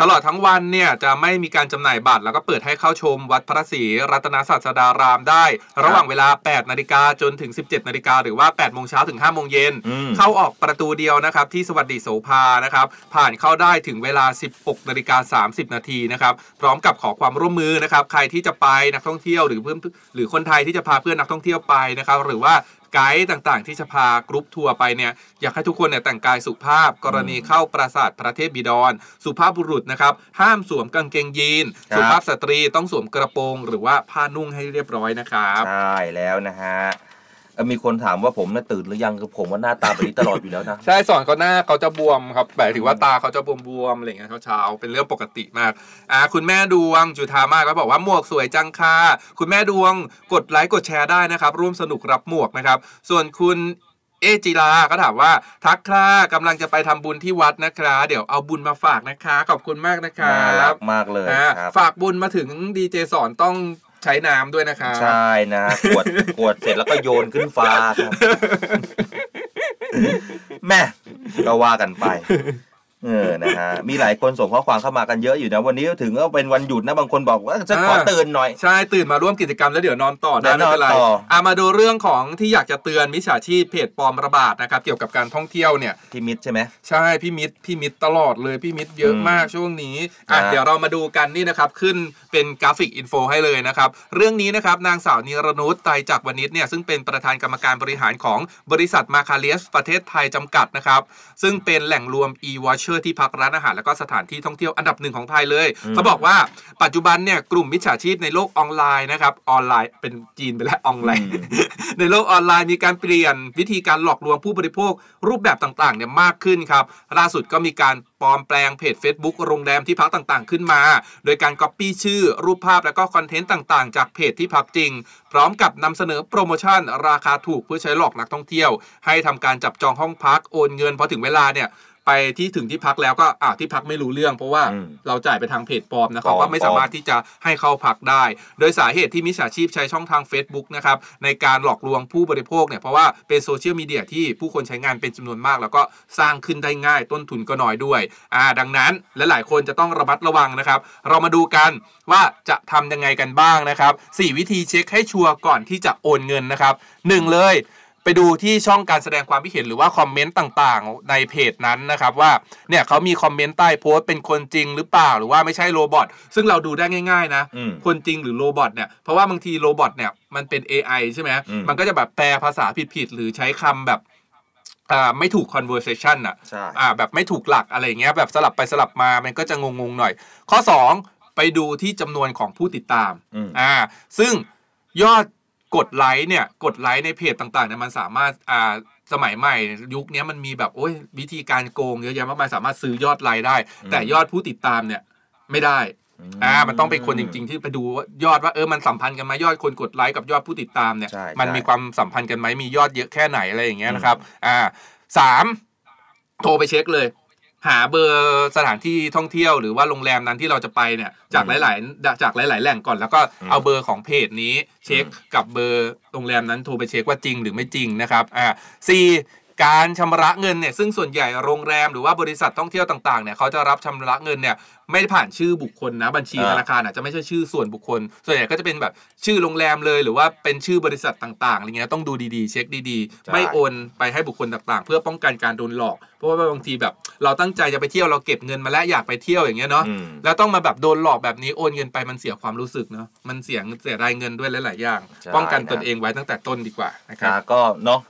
ตลอดทั้งวันเนี่ยจะไม่มีการจำหน่ายบัตร แล้วก็เปิดให้เข้าชมวัดพระศรีรัตนศาสดารามได้ ระหว่างเวลา 8 นาฬิกาจนถึง 17 นาฬิกาหรือว่า 8 โมงเช้าถึง 5 โมงเย็นอืมเข้าออกประตูเดียวนะครับ ที่สวัสดิโสภานะครับ ผ่านเข้าได้ถึงเวลา 16 นาฬิกา 30 นาทีนะครับ พร้อมกับขอความร่วมมือนะครับ ใครที่จะไปนักท่องเที่ยวหรือเพื่อนหรือคนไทยที่จะพาเพื่อนนักท่องเที่ยวไปนะครับ หรือว่า ไกด์ต่างๆ ที่จะพากรุ๊ปทัวร์ไปเนี่ยอยากให้ทุกคนเนี่ยแต่งกายสุภาพกรณีเข้าปราสาทพระเทพบิดร สุภาพบุรุษนะครับ ห้ามสวมกางเกงยีน ครับ สุภาพสตรีต้องสวมกระโปรง หรือว่าผ้านุ่งให้เรียบร้อยนะครับ ใช่แล้วนะฮะเอ่อ มีคนถามว่าผมน่ะตื่นหรือยังคือผมว่าหน้าตาแบบนี้ตลอดอยู่แล้วนะ ใช่สอนเขาหน้าเขาจะบวมครับหมายถึงว่าตาเขาจะบวมๆอะไรอย่างเงี้ยเช้าๆเป็นเรื่องปกติมากอ่าคุณแม่ดวงจุธามากแล้วบอกว่าหมวกสวยจังค่ะคุณแม่ดวงกดไลค์กดแชร์ได้นะครับ ร่วมสนุกรับหมวกนะครับ ส่วนคุณเอจิลาก็ถามว่าทักค่ะกำลังจะไปทำบุญที่วัดนะคะเดี๋ยวเอาบุญมาฝากนะคะ ขอบคุณมากนะครัน่ารับกมากเลยอ่าครับฝากบุญมาถึงดีเจสอนต้อง ใช้น้ำด้วยนะคะใช่นะขวดขวดเสร็จแล้วก็โยนขึ้นฟ้าครับแม่ก็ว่ากันไป เออนะฮะมีหลายคนส่งข้อความเข้ามากันเยอะอยู่นะ วันนี้ถึงก็เป็นวันหยุดนะบางคนบอกว่าจะขออ่าตื่นหน่อย ใช่ตื่นมาร่วมกิจกรรมแล้วเดี๋ยวนอนต่อได้เดี๋ไม่ยวนอนเป็นไรต่ออะมาดูเรื่องของที่อยากจะเตือนมิจฉาชีพเพจปลอมระบาดนะครับเกี่ยวกับการท่องเที่ยวเนี่ยที่มิดใช่ไหมใช่พี่มิตรพี่มิตรตลอดเลยพี่มิตรเยอะอืมมากช่วงนี้อะนะเดี๋ยวเรามาดูกันนี่นะครับขึ้นเป็นกราฟิก info ให้เลยนะครับเรื่องนี้นะครับนางสาวนิรนุชไตรจักรวณิชเนี่ยซึ่งเป็นประธานกรรมการบริหารของบริษัทมาคาเลียสประเทศไทยจำกัดนะครับซึ่งเป็นแหล่งรวม e-voucher ที่พักร้านอาหารแล้วก็สถานที่ท่องเที่ยวอันดับหนึ่งของไทยเลยอืมเขาบอกว่าปัจจุบันเนี่ยกลุ่มมิจฉาชีพในโลกออนไลน์นะครับออนไลน์เป็นจีนไปแล้วออนไลน์ ในโลกออนไลน์มีการเปลี่ยนวิธีการหลอกลวงผู้บริโภครูปแบบต่างๆเนี่ยมากขึ้นครับล่าสุดก็มีการปลอมแปลงเพจ Facebook โรงแรมที่พักต่างๆ ขึ้นมา โดยการก๊อปปี้ชื่อรูปภาพและก็คอนเทนต์ต่างๆ จากเพจที่พักจริง พร้อมกับนำเสนอโปรโมชั่น ราคาถูกเพื่อใช้หลอกนักท่องเที่ยว ให้ทำการจับจองห้องพักโอนเงินพอถึงเวลาเนี่ย ไปที่ถึงที่พักแล้วก็อ่าที่พักไม่รู้เรื่อง เพราะว่าอืมเราจ่ายไปทางเพจปลอมนะเขาปลอมก็ไม่สามารถที่จะให้เข้าพักได้ โดยสาเหตุที่มิจฉาชีพใช้ช่องทาง Facebook นะครับในการหลอกลวงผู้บริโภคเนี่ยเพราะว่าเป็นโซเชียลมีเดียที่ผู้คนใช้งานเป็นจำนวนมาก แล้วก็สร้างขึ้นได้ง่าย ต้นทุนก็น้อยด้วยอ่าดังนั้นและหลายคนจะต้องระมัดระวังนะครับ เรามาดูกันว่าจะทำยังไงกันบ้างนะครับ 4 วิธีเช็คให้ชัวร์ก่อนที่จะโอนเงินนะครับหนึ่งเลย ไปดูที่ช่องการแสดงความคิดเห็นหรือว่าคอมเมนต์ต่างๆ ในเพจนั้นนะครับว่าเนี่ยเขามีคอมเมนต์ใต้โพสต์เป็นคนจริงหรือเปล่าหรือว่าไม่ใช่ robot ซึ่งเราดูได้ง่ายๆนะ อืม คนจริงหรือ robot เนี่ยเพราะว่าบางที robot เนี่ยมันเป็น AI ใช่ไหมอืม มันก็จะแบบแปลภาษาผิดๆหรือใช้คำแบบอ่าไม่ถูก conversation อะ ใช่ อ่าแบบไม่ถูกหลักอะไรอย่างเงี้ยแบบสลับไปสลับมามันก็จะงงๆหน่อย ข้อ 2 ไปดูที่จำนวนของผู้ติดตามอืม อ่าซึ่งยอด กดไลค์เนี่ยกดไลค์ในเพจต่างๆเนี่ยมันสามารถอ่าสมัยใหม่ยุคเนี้ยมันมีแบบโอ้ยวิธีการโกงเยอะแยะมากมายสามารถซื้อยอดไลค์ได้อืมแต่ยอดผู้ติดตามเนี่ยไม่ได้อ่ามันต้องเป็นคนจริง ๆ ที่ไปดูว่ายอดว่าเออมันสัมพันธ์กันไหมยอดคนกดไลค์กับยอดผู้ติดตามเนี่ยใช่มันใช่มีความสัมพันธ์กันไหมมียอดเยอะแค่ไหนอะไรอย่างเงี้ยอืมนะครับ อ่าสามโทรไปเช็คเลย หาเบอร์สถานที่ท่องเที่ยวหรือว่าโรงแรมนั้นที่เราจะไปเนี่ยจากหลาย ๆ จากหลาย ๆ แหล่งก่อน แล้วก็เอาเบอร์ของเพจนี้เช็คกับเบอร์โรงแรมนั้นโทรไปเช็คว่าจริงหรือไม่จริงนะครับอ่าสี่ การชำระเงินเนี่ยซึ่งส่วนใหญ่โรงแรมหรือว่าบริษัทท่องเที่ยวต่างๆเนี่ยเขาจะรับชำระเงินเนี่ยไม่ได้ผ่านชื่อบุคคลนะบัญชีอ่าธนาคารอาจจะไม่ใช่ชื่อส่วนบุคคล ส่วนใหญ่ก็จะเป็นแบบชื่อโรงแรมเลยหรือว่าเป็นชื่อบริษัทต่างๆอะไรเงี้ยต้องดูดีๆ เช็คดีๆ ไม่โอนไปให้บุคคลต่างๆ เพื่อป้องกันการโดนหลอก เพราะว่าบางทีแบบเราตั้งใจจะไปเที่ยวเราเก็บเงินมาแล้วอยากไปเที่ยวอย่างเงี้ยเนาะอืมแล้วต้องมาแบบโดนหลอกแบบนี้โอนเงินไปมันเสียความรู้สึกเนาะมันเสียเสียรายเงินด้วยหลายๆอย่างใช่ป้องกันนะตนเองไว้ตั้งแต่ต้นดีกว่านะครับนะก็เนาะ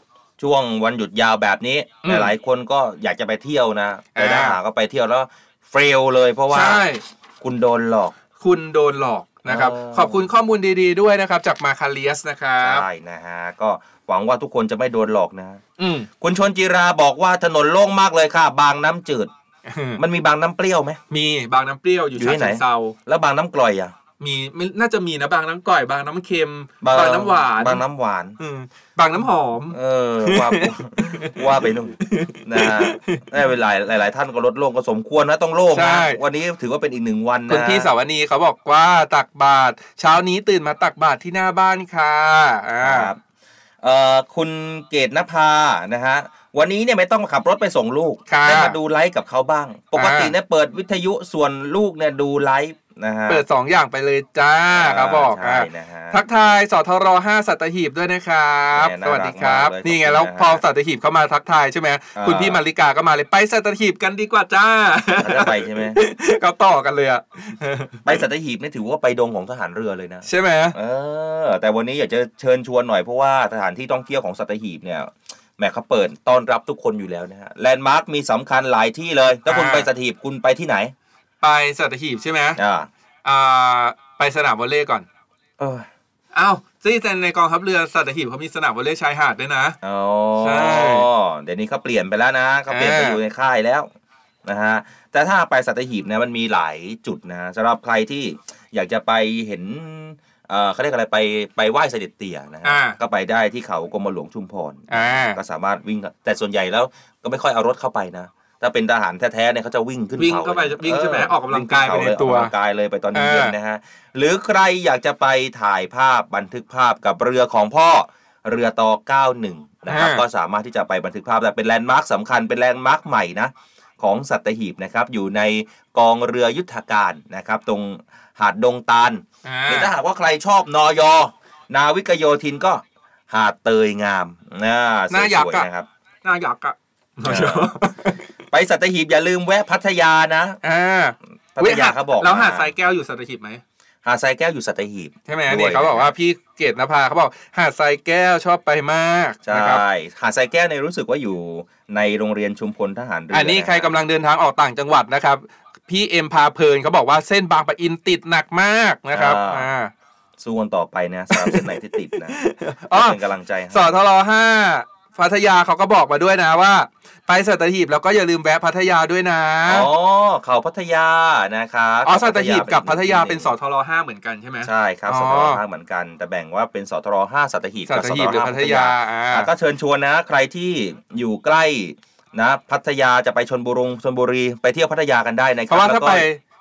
ช่วงวันหยุดยาวแบบนี้อืมหลายๆคนก็อยากจะไปเที่ยวนะไปอ่าถ้าหากก็ไปเที่ยวแล้วเฟลเลยเพราะว่าใช่คุณโดนหลอก คุณโดนหลอกนะครับเออขอบคุณข้อมูลดีๆด้วยนะครับ จากมาคาเลียสนะครับใช่นะฮะก็หวังว่าทุกคนจะไม่โดนหลอกนะอืมคุณชนจิราบอกว่าถนนโล่งมากเลยค่ะ บางน้ำจืด มันมีบางน้ำเปรี้ยวไหมมีบางน้ำเปรี้ยวอยู่อยู่ฉะที่ไหนเชิงเซาแล้วบางน้ำกร่อยอะ มีไม่น่าจะมีนะบางน้ำก่อยบางน้ำเค็ม บางน้ำหวาน บางน้ำหวานอืมบางน้ำหอม เออว่าว่าไปนู่นนะฮะได้เวลาหลาย ๆ ท่านก็ลดโล่งก็สมควรนะต้องโล่งใช่นะวันนี้ถือว่าเป็นอีกหนึ่งวันนะคุณพี่สาวนีเขาบอกว่าตักบาตรเช้านี้ตื่นมาตักบาตรที่หน้าบ้านค่ะอ่าครับเอ่อคุณเกตนภานะฮะวันนี้เนี่ยไม่ต้องขับรถไปส่งลูกค่ะได้มาดูไลฟ์กับเขาบ้าง ปกติเนี่ยเปิดวิทยุส่วนลูกเนี่ยดูไลฟ์ นะฮะเปิดสองอย่างไปเลยจ้าครับบอกใช่อะนะฮะทักทายสทรห้าสัตหีบด้วยนะครับแหม่สวัสดีครับน่ารักมากเลยนี่ไงขอบคุณแล้วนะฮะพอสัตหีบเข้ามาทักทายใช่ไหมอ่าคุณพี่มาริกาก็มาเลยไปสัตหีบกันดีกว่าจ้าเขาจะไปใช่ไหมเขาต่อกันเลยอะไปสัตหีบนี่ถือว่าไปดงของทหารเรือเลยนะใช่ไหมเออ แต่วันนี้อยากจะเชิญชวนหน่อยเพราะว่าสถานที่ท่องเที่ยวของสัตหีบเนี่ยแหมเขาเปิดต้อนรับทุกคนอยู่แล้วนะฮะแลนด์มาร์คมีสำคัญหลายที่เลย ถ้าคุณไปสัตหีบคุณไปที่ไหน ไปสัตหีบใช่ไหมอ่าอ่าไปสนามวอลเลย์ก่อน เอออ้าวซี่แต่ในกองทัพเรือสัตหีบเขามีสนามวอลเลย์ชายหาดด้วยนะอ๋อใช่เดี๋ยวนี้เขาเปลี่ยนไปแล้วนะเขาเปลี่ยนไปอ่าอยู่ในค่ายแล้วนะฮะแต่ถ้าไปสัตหีบเนี่ยมันมีหลายจุดนะสำหรับใครที่อยากจะไปเห็นเอ่อเขาเรียกอะไรไปไปไหว้เสด็จเตี่ยนะฮะอ่าก็ไปได้ที่เขากรมหลวงชุมพรอ่าก็สามารถวิ่งแต่ส่วนใหญ่แล้วก็ไม่ค่อยเอารถเข้าไปนะ ถ้าเป็นทหารแท้ๆเนี่ยเขาจะวิ่งขึ้นวิ่งเขาเข้าไปลยวิ่งใช่ไหมเออกกำลังกายไปในวิ่งขึ้เขตัวออกกำลังกายเลยไปตอนเย็นอ่าๆนะฮะหรือใครอยากจะไปถ่ายภาพบันทึกภาพกับเรือของพ่อเรือต่อ91 นะครับก็สามารถที่จะไปบันทึกภาพแต่เป็นแลนด์มาร์คสำคัญเป็นแลนด์มาร์คใหม่นะของสัตหีบนะครับอยู่ในกองเรือยุทธการนะครับตรงหาดดงตาลอ่าหรือถ้าหากว่าใครชอบหน่วยนาวิกโยธินก็หาดเตยงามนะสน่าอยากวยอะๆนะครับน่าอยากอะเออ ไปสัตหีบอย่าลืมแวะพัทยานะอ่าพัทยาเขาบอกแล้วหาดมทรายแก้วอยู่สัตหีบไหมหาดทรายแก้วอยู่สัตหีบใช่ไหมด้วยนี่เขาบอกว่าพี่เกดนภาเขาบอกหาดทรายแก้วชอบไปมากใช่นะครับหาดทรายแก้วในยรู้สึกว่าอยู่ในโรงเรียนชุมพลทหารเรืออัอันนี้ใครกำลังเดินทางออกต่างจังหวัดนะครับ พี่เอ็มพาเพลินเขาบอกว่าเส้นบางปะอินติดหนักมากนะครับอ่าสู้กันต่อไปนะสำหรับเส้นไหนที่ติดนะอ๋อเป็นกำลังใจให้สทรห้าพัทยาเขาก็บอกมาด้วยนะว่า ไปสัตหีบแล้วก็อย่าลืมแวะพัทยาด้วยนะอ๋อเขาพัทยานะครับอ๋อสัตหีบกับพัทยาอีกเป็นสทรห้าเหมือนกันใช่ไหมใช่ครับอ๋อสทรห้าเหมือนกัน แต่แบ่งว่าเป็นสทรห้าสัตหีบสักับตสหีทบรหรือห้าพัพัททยายาอ่าอะก็เชิญชวนนะ ใครที่อยู่ใกล้นะพัทยาจะไปชนบุรีชนบุรีไปเที่ยวพัทยากันได้นะคเพรับราะว่าถ้าแล้วก็ไป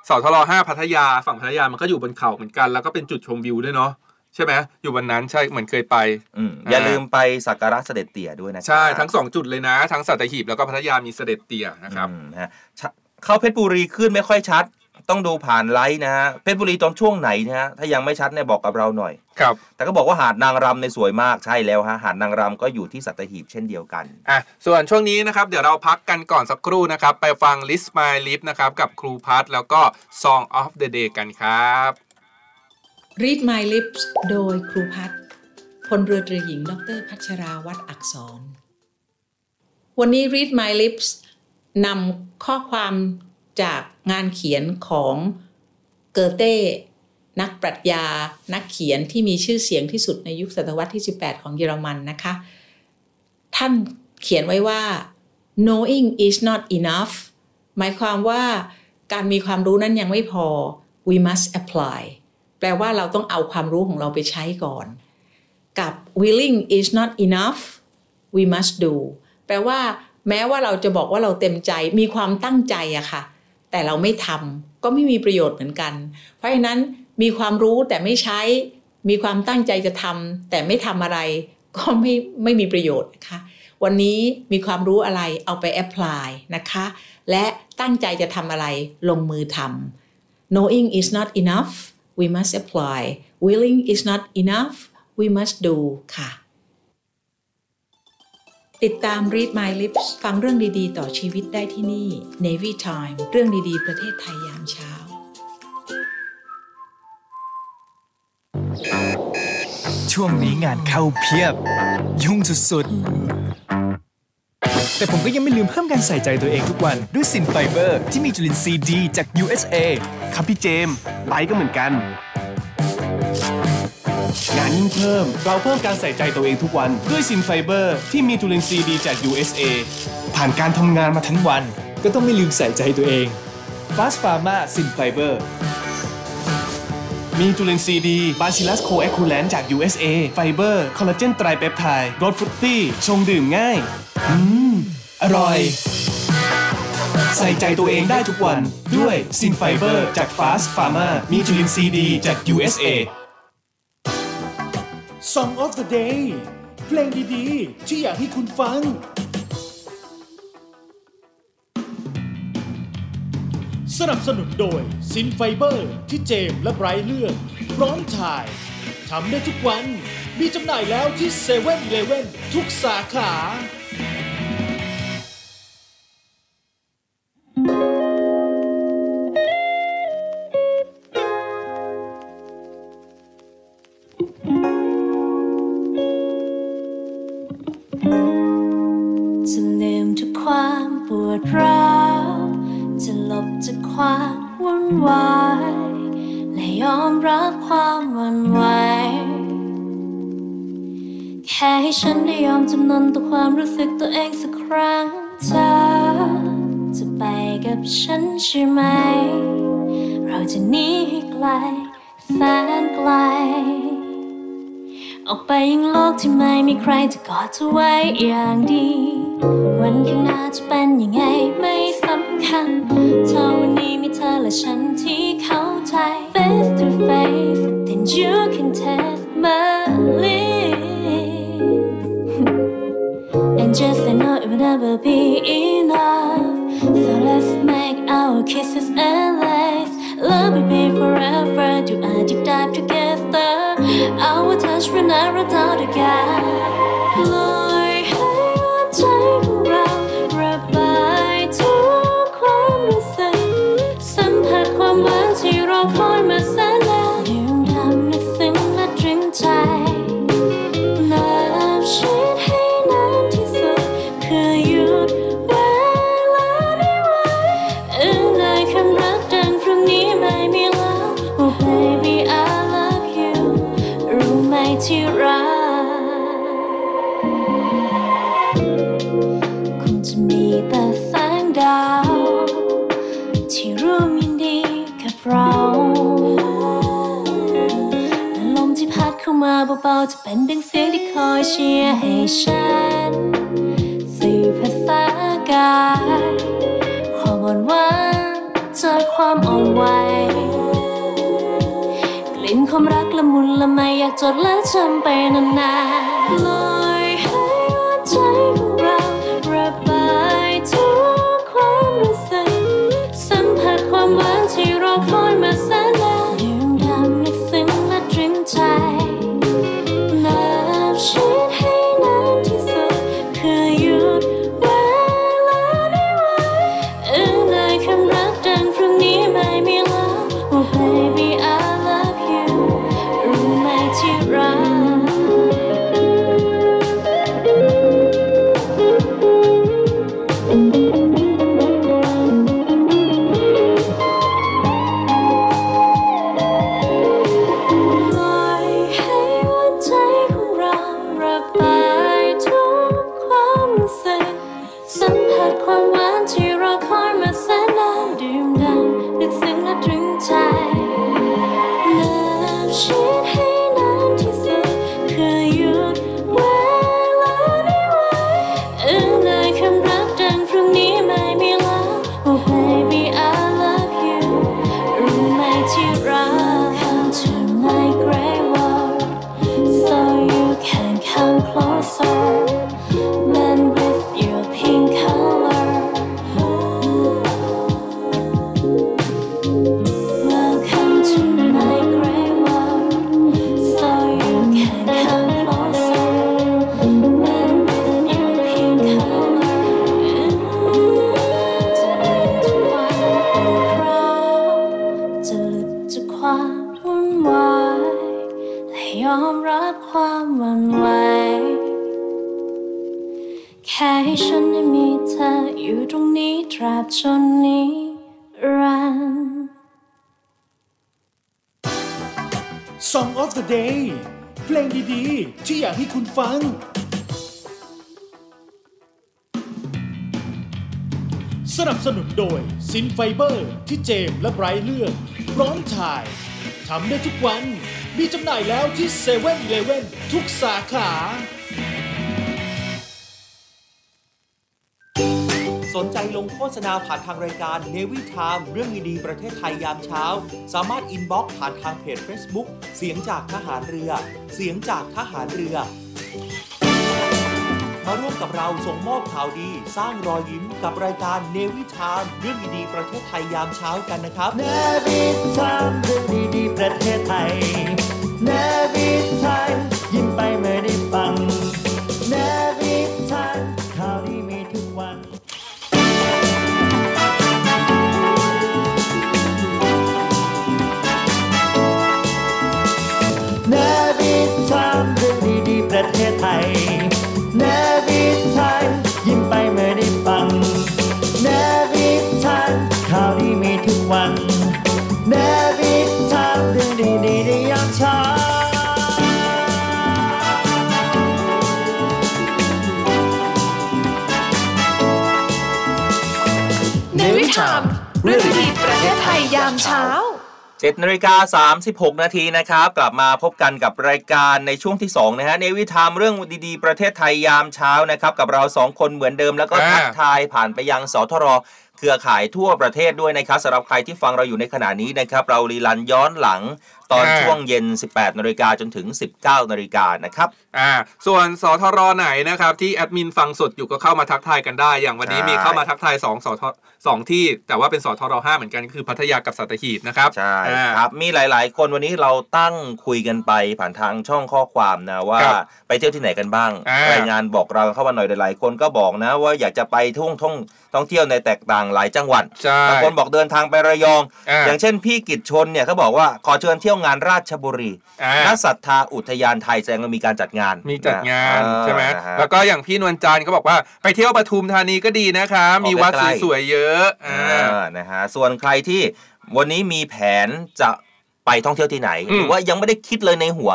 สทรห้าพัทยาฝั่งพัทยามันก็อยู่บนเขาเหมือนกัน แล้วก็เป็นจุดชมวิวด้วยเนาะ ใช่ไหมอยู่บนนั้นใช่เหมือนเคยไป อืมอย่าลืมไปสักการะเสด็จเตี่ยด้วยนะใช่ทั้งสองจุดเลยนะ ทั้งสัตหีบแล้วก็พัทยามีเสด็จเตี่ยนะครับอืมนะฮะชะเข้าเพชรบุรีขึ้นไม่ค่อยชัด ต้องดูผ่านไลท์นะฮะเพชรบุรีตอนช่วงไหนนะฮะถ้ายังไม่ชัดเนี่ยบอกกับเราหน่อยครับแต่ก็บอกว่าหาดนางรำในยสวยมากใช่แล้วฮะหาดนางรำก็อยู่ที่สัตหีบเช่นเดียวกันอะส่วนช่วงนี้นะครับ เดี๋ยวเราพักกันก่อนสักครู่นะครับ ไปฟัง List My Lip นะครับกับครูพัทแล้วก็ Song of the Day กันครับ Read My Lips โดยครูพัฒน์พลเรือตรีหญิง ดรพัชราวัดอักษร วันนี้ Read My Lips นำข้อความจากงานเขียนของเกอเต้นักปรัชญา นักเขียนที่มีชื่อเสียงที่สุดในยุคศตวรรษที่ 18 ของเยอรมันนะคะ ท่านเขียนไว้ว่า knowing is not enough หมายความว่าการมีความรู้นั้นยังไม่พอ we must apply แปลว่าเราต้องเอาความรู้ของเราไปใช้ก่อน กับ willing is not enough we must do แปลว่าแม้ว่าเราจะบอกว่าเราเต็มใจมีความตั้งใจอะค่ะ แต่เราไม่ทำก็ไม่มีประโยชน์เหมือนกัน เพราะฉะนั้นมีความรู้แต่ไม่ใช้ มีความตั้งใจจะทำแต่ไม่ทำอะไร ก็ไม่ไม่มีประโยชน์นะคะวันนี้มีความรู้อะไรเอาไปแอพพลายนะคะ และตั้งใจจะทำอะไรลงมือทำ knowing is not enough we must apply willing is not enough we must do ค่ะ ติดตาม Read My Lips ฟังเรื่องดีๆ ต่อชีวิตได้ที่นี่ Navy Time เรื่องดีๆ ประเทศไทยยามเช้า ช่วงนี้งานเข้าเพียบ ยุ่งสุดๆ แต่ผมก็ยังไม่ลืมเพิ่มการใส่ใจตัวเองทุกวัน ด้วยซินไฟเบอร์ ที่มีจุลินทรีย์ดีจาก USA ครับพี่เจมส์ไบรท์ก็เหมือนกัน งานยิ่งเพิ่ม เราเพิ่มการใส่ใจตัวเองทุกวัน ด้วยซินไฟเบอร์ที่มีจุลินทรีย์ดีจาก USA ผ่านการทำงานมาทั้งวัน ก็ต้องไม่ลืมใส่ใจตัวเอง Fast Pharma Sin Fiber มีจุลินทรีย์ดี Bacillus coagulans จาก USA ไฟเบอร์ คอลลาเจนไตรเปปไทด์รส fruity ชงดื่มง่าย อืม อร่อย ใส่ใจตัวเองได้ทุกวันด้วยซินไฟเบอร์จาก Fast Pharma มีจุลินทรีย์ดีจาก USA Song of the Day เพลงดีๆ ที่อยากให้คุณฟัง สนับสนุนโดยซินไฟเบอร์ที่เจมและไบรท์เลือกพร้อมถ่ายทำได้ทุกวัน มีจำหน่ายแล้วที่เซเว่นเลเว่นทุกสาขา จะลืมทุกความปวดร้าว จะหลบจากความวุ่นวาย และยอมรับความวันไหว แค่ให้ฉันได้ยอมจำนนต่อความรู้สึกตัวเองสักครั้ง กับฉันใช่ไหม เราจะหนีให้ไกลแสนไกล ออกไปยังโลกที่ไม่มีใครจะกอดเธอไว้อย่างดี วันข้างหน้าจะเป็นยังไงไม่สำคัญ เท่าวันนี้มีเธอและฉันที่เข้าใจ face to face then you can test my lips and just I know it will never be enough kisses and lies. Love will be forever, too addict time together. Our touch will never die again. จะเป็นดังเสียงที่คอยเชียร์ให้ฉันสื่อภาษากายความอ่อนหวานเจอความอ่อนไหวกลิ่นความรักละมุนละไมอยากจดและจำไปนานๆ วาวจะหลุดจากความวุ่นวายและยอมรับความวั่นไหวแค่ให้ฉันได้มีเธออยู่ตรงนี้ตราบจนนิรัน Song of the Day เพลงดีๆ ที่อยากให้คุณฟัง สนับสนุนโดยซินไฟเบอร์ที่เจมส์และไบรท์เลือกพร้อมถ่าย ทำได้ทุกวัน มีจำหน่ายแล้วที่เซเว่นอีเลฟเว่นทุกสาขา สนใจลงโฆษณาผ่านทางรายการ Navy Time เรื่องดีๆประเทศไทยยามเช้า สามารถ inbox ผ่านทางเพจ Facebook เสียงจากทหารเรือ เสียงจากทหารเรือ มาร่วมกับเราส่งมอบข่าวดี สร้างรอยยิ้มกับรายการเนวิทามเรื่องดีๆประเทศไทยยามเช้ากันนะครับเนวิทามเรื่องดีๆประเทศไทยเนวิทาม ในวิถามเรื่องดีๆประเทศไทยยามเช้า7นาฬิกา36 นาทีนะครับ กลับมาพบกันกับรายการในช่วงที่ 2 นะฮะในวิธามเรื่องดีๆ ประเทศไทยยามเช้านะครับ กับเรา 2 คนเหมือนเดิมแล้วก็อ่าทักทายผ่านไปยังสทร เครือข่ายทั่วประเทศด้วยนะครับสำหรับใครที่ฟังเราอยู่ในขณะนี้นะครับ เรารีลันย้อนหลังตอนอ่าช่วงเย็น 18 นาฬิกาจนถึง 19 นาฬิกานะครับ อ่า ส่วนสทรไหนนะครับ ที่แอดมินฟังสดอยู่ก็เข้ามาทักทายกันได้ อย่างวันนี้ใช่มีเข้ามาทักทาย2สทสองที่ แต่ว่าเป็นสทรห้าเหมือนกันก็คือพัทยากับสัตหีบนะครับ ใช่อ่าครับ มีหลาย ๆ คนวันนี้เราตั้งคุยกันไปผ่านทางช่องข้อความนะว่าครับไปเที่ยวที่ไหนกันบ้างอ่ารายงานบอกเราเข้ามาหน่อยหลายๆ คนก็บอกนะว่าอยากจะไปท่องท่อง ท่องเที่ยวในแตกต่างหลายจังหวัดใช่บางคนบอกเดินทางไประยองอ่าอย่างเช่นพี่กิจชนเนี่ยเขาบอกว่าขอเชิญเที่ยวงานราชบุรีอ่าณศรัทธาอุทยานไทยแสดงว่ามีการจัดงาน มีจัดงานเออใช่ไหมนะฮะแล้วก็อย่างพี่นวลจันทร์ก็บอกว่าไปเที่ยวปทุมธานีก็ดีนะคะ มีวัดใกล้ๆสวยๆเยอะอ่าอ่านะฮะส่วนใครที่วันนี้มีแผนจะไปท่องเที่ยวที่ไหนอืมหรือว่ายังไม่ได้คิดเลยในหัว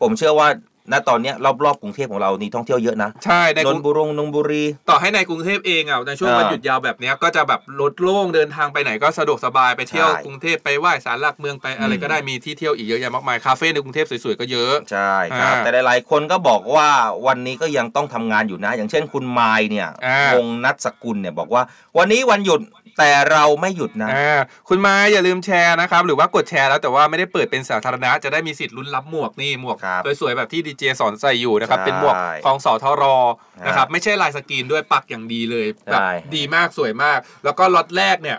ผมเชื่อว่า ณตอนเนี้ยรอบๆกรุงเทพของเรานี่ท่องเที่ยวเยอะนะใช่ในนกนรุงทบุรีนงบุรี ต่อให้ในกรุงเทพเองอะในช่วงเออวันหยุดยาวแบบเนี้ยก็จะแบบรถโล่งเดินทางไปไหนก็สะดวกสบายไปเที่ยวใช่ กรุงเทพไปไหว้ศาลหลักเมืองไปอะไรอืมก็ได้มีที่เที่ยวอีกเยอะแยะมากมายคาเฟ่ในกรุงเทพสวยๆก็เยอะ ใช่ครับ อ่าแต่หลายๆคนก็บอกว่าวันนี้ก็ยังต้องทำงานอยู่นะ อย่างเช่นคุณไมายเนี่ยอ่าวงนัทสกุลเนี่ยบอกว่า วันนี้วันหยุด แต่เราไม่หยุดนะอ่าคุณมาอย่าลืมแชร์นะครับ หรือว่ากดแชร์แล้วแต่ว่าไม่ได้เปิดเป็นสาธารณะ จะได้มีสิทธิ์ลุ้นรับหมวกนี่หมวกครับสวยๆแบบที่ดีเจสอนใส่อยู่นะครับใช่เป็นหมวกของสทร นะครับฮะไม่ใช่ลายสกรีนด้วยปักอย่างดีเลยแบบใช่ดีมากสวยมาก แล้วก็ล็อตแรกเนี่ย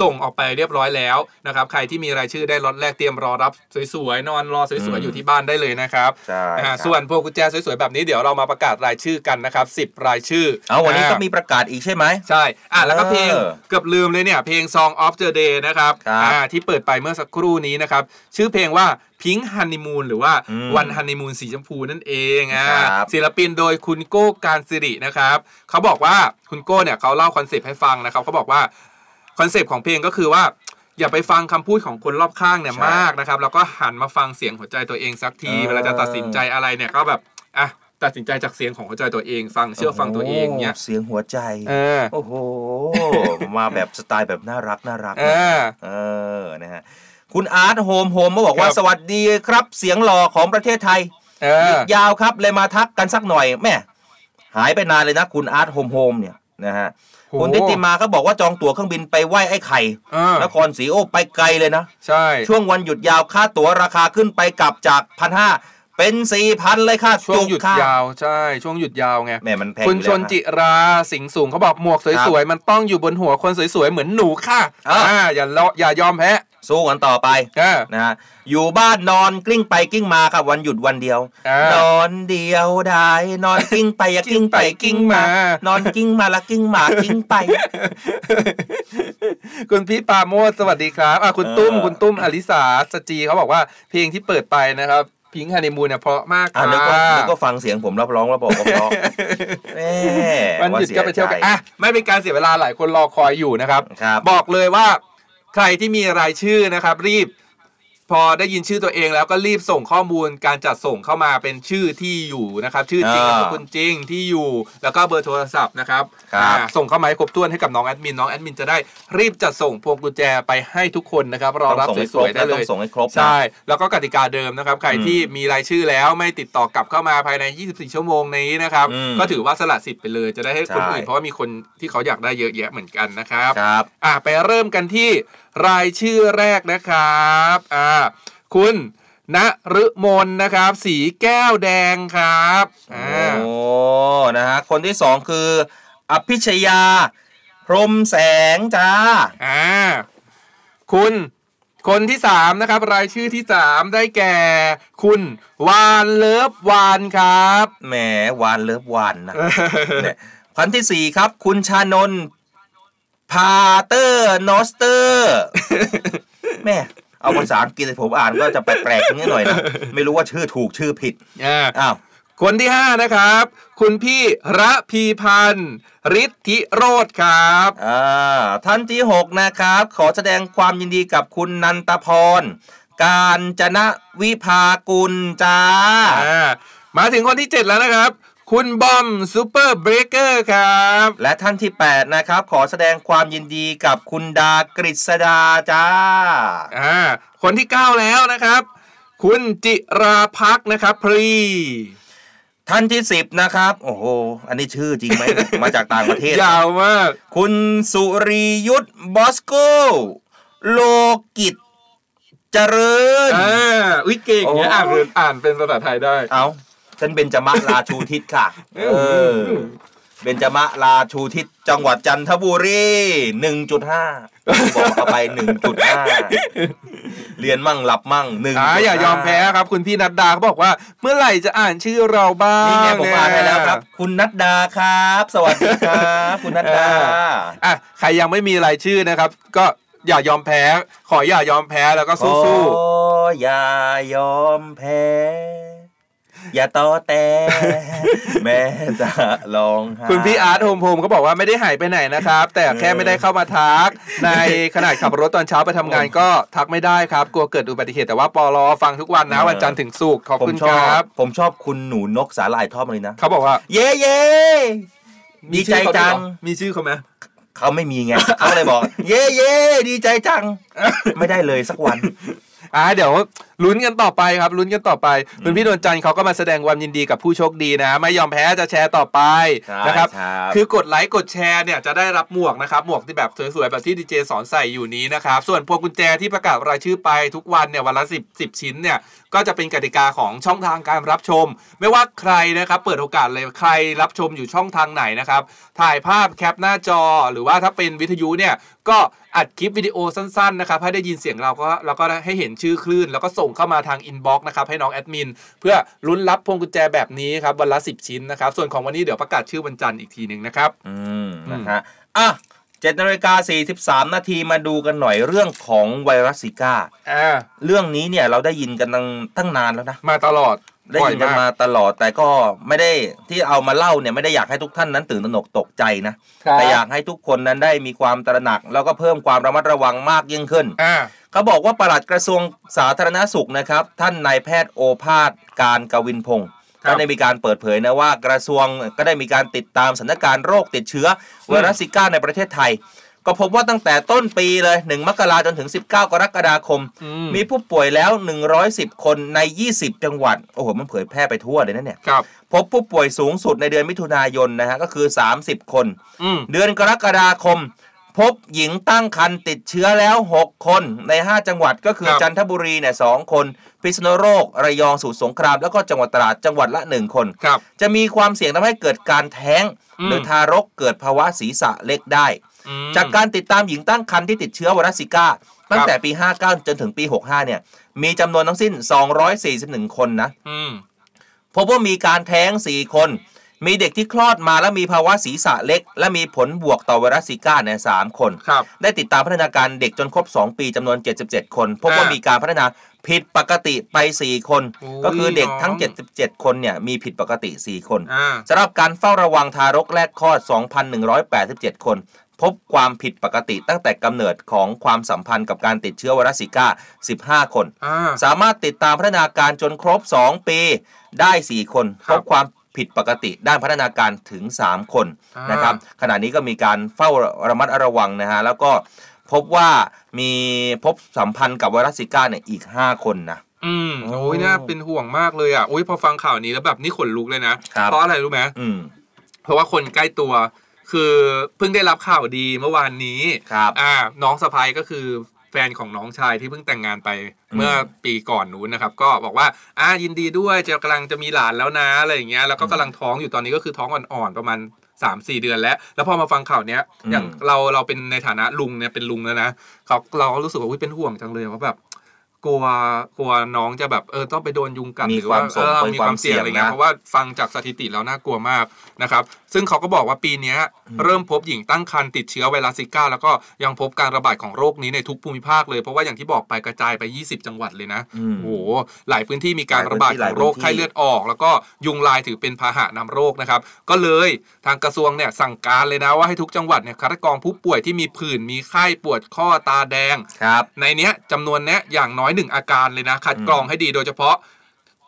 ส่งออกไปเรียบร้อยแล้วนะครับใครที่มีรายชื่อได้ล็อตแรกเตรียมรอรับสวยๆนอนรอสวยๆอยู่ที่บ้านได้เลยนะครับใช่อ่าครับส่วนพวงกุญแจสวยๆแบบนี้เดี๋ยวเรามาประกาศรายชื่อกันนะครับ10รายชื่อเอาวันนี้ก็อ่ามีประกาศอีกใช่ไหมใช่อะแล้วก็เพลงเออเกือบลืมเลยเนี่ยเพลง Song of the Day นะครับครับอ่าที่เปิดไปเมื่อสักครู่นี้นะครับชื่อเพลงว่า Pink Honeymoon หรือว่าอืมวันฮันนีมูนสีชมพูนั่นเองอ่าครับศิลปินโดยคุณโก้การสิรินะครับเขาบอกว่าคุณโก้เนี่ยเขาเล่าคอนเซปต์ให้ฟังนะครับเขาบอกว่าคอนเซปต์ของเพลงก็คือว่าอย่าไปฟังคำพูดของคนรอบข้างเนี่ยใช่มากนะครับ แล้วก็หันมาฟังเสียงหัวใจตัวเองสักทีเออเวลาจะตัดสินใจอะไรเนี่ยก็แบบอะตัดสินใจจากเสียงของหัวใจตัวเองฟังเชื่อฟังตัวเองเนี่ยโเสียงหัวใจเออโอ้โหมาแบบสไตล์แบบน่ารักน่ารักเออเออนะฮะ คุณอาร์ตโฮมโฮมมาบอกว่าครับ สวัสดีครับเสียงหล่อของประเทศไทย เออหยุดยาวครับเลยมาทักกันสักหน่อยแม่หายไปนานเลยนะคุณอาร์ตโฮมโฮมเนี่ยนะฮะโห คุณทิติมาก็บอกว่าจองตั๋วเครื่องบินไปไหว้ไอ้ไข่เออนครศรีโอ้ไปไกลเลยนะ ใช่ ช่วงวันหยุดยาวค่าตั๋วราคาขึ้นไปกลับจากพันห้า เป็นสี่พันเลยค่ะช่วงหยุดจุกค่ะยาวใช่ ช่วงหยุดยาวไงแม่มันแพงคุณอยู่ชแล้วนนะจิราสิงห์สูงเขาบอกหมวกสวยๆ มันต้องอยู่บนหัวคนสวยๆ เหมือนหนูค่ะอะอ่าอย่าเลาะอย่ายอมแพ้สู้กันต่อไปอ่านะฮะอยู่บ้านนอนกลิ้งไปกลิ้งมาครับวันหยุดวันเดียวอ่านอนเดียวได้ นอนกลิ้งไปอย่ากลิ้งไปกลิ้งมา นอนกลิ้งมาละกลิ้งมากลิ้งไป คุณพี่ปราโมดสวัสดีครับอะคุณเออตุ้มคุณตุ้มอลิสาสจีเขาบอกว่าเพลงที่เปิดไปนะครับ พิงค์ฮันนีมูนเนี่ยเพราะมากอ่าค่ะนึกว่านึกว่าฟังเสียงผมรับร้องแล้วบอกว่าเพราะแม่วันหยุดก็ไปเที่ยวกันอะไม่เป็นการเสียเวลาหลายคนรอคอยอยู่นะครับ บอกเลยว่าใครที่มีรายชื่อนะครับ รีบ พอได้ยินชื่อตัวเองแล้วก็รีบส่งข้อมูลการจัดส่งเข้ามาเป็นชื่อที่อยู่นะครับชื่อจริงอ่านามสกุลจริงที่อยู่ แล้วก็เบอร์โทรศัพท์นะครับครับ อ่าส่งเข้ามาให้ครบถ้วนให้กับน้องแอดมินน้องแอดมินจะได้รีบจัดส่งพวงกุญแจไปให้ทุกคนนะครับรอรับต้องส่งให้สวยๆครบนะได้เลต้ยองส่งให้ครบนะ ใช่ แล้วก็กติกาเดิมนะครับ ใครอืมที่มีรายชื่อแล้วไม่ติดต่อกลับเข้ามาภายใน 24 ชั่วโมงนี้นะครับ อืมก็ถือว่าสละสิทธิ์ไปเลย จะได้ให้คนใช่ อื่น เพราะว่ามีคนที่เขาอยากได้เยอะแยะเหมือนกันนะครับ ครับ อะไปเริ่มกันที่ รายชื่อแรกนะครับอ่าคุณณฤมลนะครับ สีแก้วแดงครับอ่าโอ้นะฮะคนที่สองคือ อภิชยา พรหมแสงจ้าอ่าคุณคนที่สามนะครับ รายชื่อที่สามได้แก่ คุณวานเลิฟวานครับแหมวานเลิฟวานนะเนี่ยคนที่สี่ครับ คุณชานนท์ พาเตอร์นอสเตอร์แม่เอาภาษาอังกฤษให้ผมอ่านก็จะแปลกๆนิดหน่อยนะ ไม่รู้ว่าชื่อถูกชื่อผิดอ่าอ้าวคนที่ห้านะครับ คุณพี่ระพีพันธ์ฤทธิโรธครับอ่าท่านที่ 6 นะครับ ขอแสดงความยินดีกับคุณนันตพร การจนะวิภากุลจ้าอ่ามาถึงคนที่เจ็ดแล้วนะครับ คุณบอมซูเปอร์เบรกเกอร์ครับ และท่านที่ 8 นะครับ ขอแสดงความยินดีกับคุณดากฤษดาจ้าอ่าคนที่เก้าแล้วนะครับ คุณจิราพักษ์นะครับพรีท่านที่ 10 นะครับ โอ้โห อันนี้ชื่อจริงไหม มาจากต่างประเทศ ยาวมาก คุณสุริยุทธบอสโกโลกิจเจริญอ่าอุ้ยเก่งเนี่ยโอ้อ่านเป็นอ่านเป็นภาษาไทยได้ เอา ฉันเบญจมะราชูทิศค่ะ เออ เบญจมะราชูทิศจังหวัดจันทบุรีหนึ่งจุดห้าบอกเอาไปหนึ่งจุดห้าเรียนมั่งหลับมั่งหนึ่งอ่าอย่ายอมแพ้ครับ คุณพี่นัดดาเขาบอกว่า เมื่อไหร่จะอ่านชื่อเราบ้างนี่ไงผมอ่านไปแล้วครับ คุณนัดดาครับ สวัสดีครับ คุณนัดดาอะใครยังไม่มีรายชื่อนะครับ ก็อย่ายอมแพ้ ขออย่ายอมแพ้แล้วก็สู้โอ้อย่ายอมแพ้ อย่าต่อแต่แม่จะลองไห้ๆคุณพี่อาร์ตโฮมโฮมเขาบอกว่าไม่ได้หายไปไหนนะครับ แต่แค่ไม่ได้เข้ามาทัก ในขณะขับรถตอนเช้าไปทำงานก็ทักไม่ได้ครับ กลัวเกิดอุบัติเหตุแต่ว่าปอลอฟังทุกวันนะวันจันทร์ถึงศุกร์ขอบผมคุณชคอรับบผมชอบคุณหนูนกสาหร่ายทอดเลยนะ เขาบอกว่า เย่เย่ดีใจชื่อเขาวยจัเหรงอมีชื่อเขาไหมเขาไม่มีไงเขาเลยบอก เย่เย่ดีใจจัง ไม่ได้เลยสักวัน อ่าเดี๋ยวลุ้นกันต่อไปครับลุ้นกันต่อไปคุณพี่นวลจันทร์เขาก็มาแสดงความยินดีกับผู้โชคดีนะ ไม่ยอมแพ้จะแชร์ต่อไปใช่นะครับครับ คือกดไลค์กดแชร์เนี่ยจะได้รับหมวกนะครับหมวกที่แบบสวยๆแบบที่ดีเจสอนใส่อยู่นี้นะครับ ส่วนพวงกุญแจที่ประกาศรายชื่อไปทุกวันเนี่ยวันละ10 10 ชิ้นเนี่ยก็จะเป็นกติกาของช่องทางการรับชม ไม่ว่าใครนะครับเปิดโอกาสเลยใครรับชมอยู่ช่องทางไหนนะครับถ่ายภาพ cap หน้าจอหรือว่าถ้าเป็นวิทยุเนี่ยก็ อัดคลิปวิดีโอสั้นๆนะครับให้ได้ยินเสียงเราก็แล้วก็ให้เห็นชื่อคลื่น แล้วก็ส่งเข้ามาทาง inbox นะครับให้น้องแอดมินเพื่อลุ้นรับพวงกุญแจแบบนี้ครับวันละ 10 ชิ้นนะครับส่วนของวันนี้เดี๋ยวประกาศชื่อวันจันทร์อีกทีหนึ่งนะครับอืมนะฮะอะเจ็ดนาฬิกาสี่สิบสามนาทีมาดูกันหน่อยเรื่องของไวรัสซิก้า อ่าเรื่องนี้เนี่ยเราได้ยินกันตั้งตั้งนานแล้วนะ มาตลอด ได้ยินกันมาตลอดแต่ก็ไม่ได้ที่เอามาเล่าเนี่ยไม่ได้อยากให้ทุกท่านนั้นตื่นตระหนกตกใจนะครับแต่อยากให้ทุกคนนั้นได้มีความตระหนัก แล้วก็เพิ่มความระมัดระวังมากยิ่งขึ้นอ่าเขาบอกว่าปลัดกระทรวงสาธารณสุขนะครับ ท่านนายแพทย์โอภาสการกวินพงศ์ครับก็ได้มีการเปิดเผยนะว่ากระทรวงก็ได้มีการติดตามสถานการณ์โรคติดเชื้อไวรัสซิก้าในประเทศไทย ก็พบว่าตั้งแต่ต้นปีเลย 1 มกราจนถึง 19 กรกฎาคมอืมีผู้ป่วยแล้ว 110 คนใน 20 จังหวัด โอ้โห มันเผยแพร่ไปทั่วเลยนะเนี่ยครับพบผู้ป่วยสูงสุดในเดือนมิถุนายนนะฮะ ก็คือ 30 คนอืมเดือนกรกฎาคม พบหญิงตั้งครรภ์ติดเชื้อแล้ว 6 คนใน 5 จังหวัดก็คือครับจันทบุรีเนี่ยสองคน พิษณุโลกระยองสมุทรสงคราม แล้วก็จังหวัดตราดจังหวัดละ 1 คนครับจะมีความเสี่ยงทำให้เกิดการแท้งอืมหรือทารกเกิดภาวะศีรษะเล็กได้อืม จากการติดตามหญิงตั้งครรภ์ที่ติดเชื้อไวรัสซิก้า ตั้งแต่ปี 59 จนถึงปี 65 เนี่ย มีจำนวนทั้งสิ้น 241 คนนะอืมพบว่ามีการแท้ง 4 คน มีเด็กที่คลอดมาแล้วมีภาวะศีรษะเล็ก และมีผลบวกต่อไวรัสซิก้าเนี่ยสามคนครับได้ติดตามพัฒนาการเด็กจนครบ 2 ปีจำนวน 77 คน พบว่าอ่ามีมีการพัฒนาผิดปกติไป 4 คนโอ้ยก็คือเด็กทั้งน้อง77 คนเนี่ยมีผิดปกติ 4 คนอ่าสำหรับการเฝ้าระวังทารกแรกคลอด 2,187 คน พบความผิดปกติตั้งแต่กำเนิดของความสัมพันธ์กับการติดเชื้อไวรัสซิก้า 15 คนอ่าสามารถติดตามพัฒนาการจนครบ 2 ปี ได้ 4 คนครัพบบความผิดปกติด้านพัฒนาการถึง 3คนอ่านนะครับขณะนี้ก็มีการเฝ้าระมัดระวังนะฮะแล้วก็พบว่ามีพบสัมพันธ์กับไวรัสซิก้าเนี่ยอีก 5 คนนะอืมโอ้โอ้ยน่าเป็นห่วงมากเลยอะโอ้ยพอฟังข่าวนี้แล้วแบบนี่ขนลุกเลยนะครับเพราะอะไรรู้ไหมอืมเพราะว่าคนใกล้ตัว คือเพิ่งได้รับข่าวดีเมื่อวานนี้ครับอ่าน้องสะพ้ายก็คือแฟนของน้องชายที่เพิ่งแต่งงานไปเมื่อปีก่อนนู้นนะครับ ก็บอกว่าอ่ายินดีด้วยจะกำลังจะมีหลานแล้วนะอะไรอย่างเงี้ยแล้วก็กำลังท้องอยู่ตอนนี้ก็คือท้องอ่อนๆประมาณสามสี่เดือนแล้ว แล้วพอมาฟังข่าวเนี้ยอืมอย่างเราเราเป็นในฐานะลุงเนี่ยเป็นลุงแล้วนะเขาเราก็รู้สึกว่าอุ๊ยเป็นห่วงจังเลยว่าแบบ กลัวกลัวน้องจะแบบเออต้องไปโดนยุงกัดมีหรือว่าความเสี่ยงเออมีมีความความเสี่ยงอะไรเงี้ยเสี่ยงนะเพราะว่าฟังจากสถิติแล้วน่ากลัวมากนะครับซึ่งเขาก็บอกว่าปีเนี้ยเริ่มพบหญิงตั้งครรภ์ติดเชื้อไวรัสซิก้า แล้วก็ยังพบการระบาดของโรคนี้ในทุกภูมิภาคเลย เพราะว่าอย่างที่บอกไปกระจายไป 20 จังหวัดเลยนะอืมโอ้โหหลายพื้นที่มีการระบาดของโรคหลายพื้นที่ไข้เลือดออก แล้วก็ยุงลายถือเป็นพาหะนำโรคนะครับก็เลยทางกระทรวงเนี่ยสั่งการเลยนะว่าให้ทุกจังหวัดเนี่ยคัดกรองผู้ป่วยที่มีผื่นมีไข้ปวดข้อตาแดงครับในเนี้ยจำนวนเนี้ยอย่างน้อยหนึ่งอาการเลยนะ คัดกรองให้ดีโดยเฉพาะ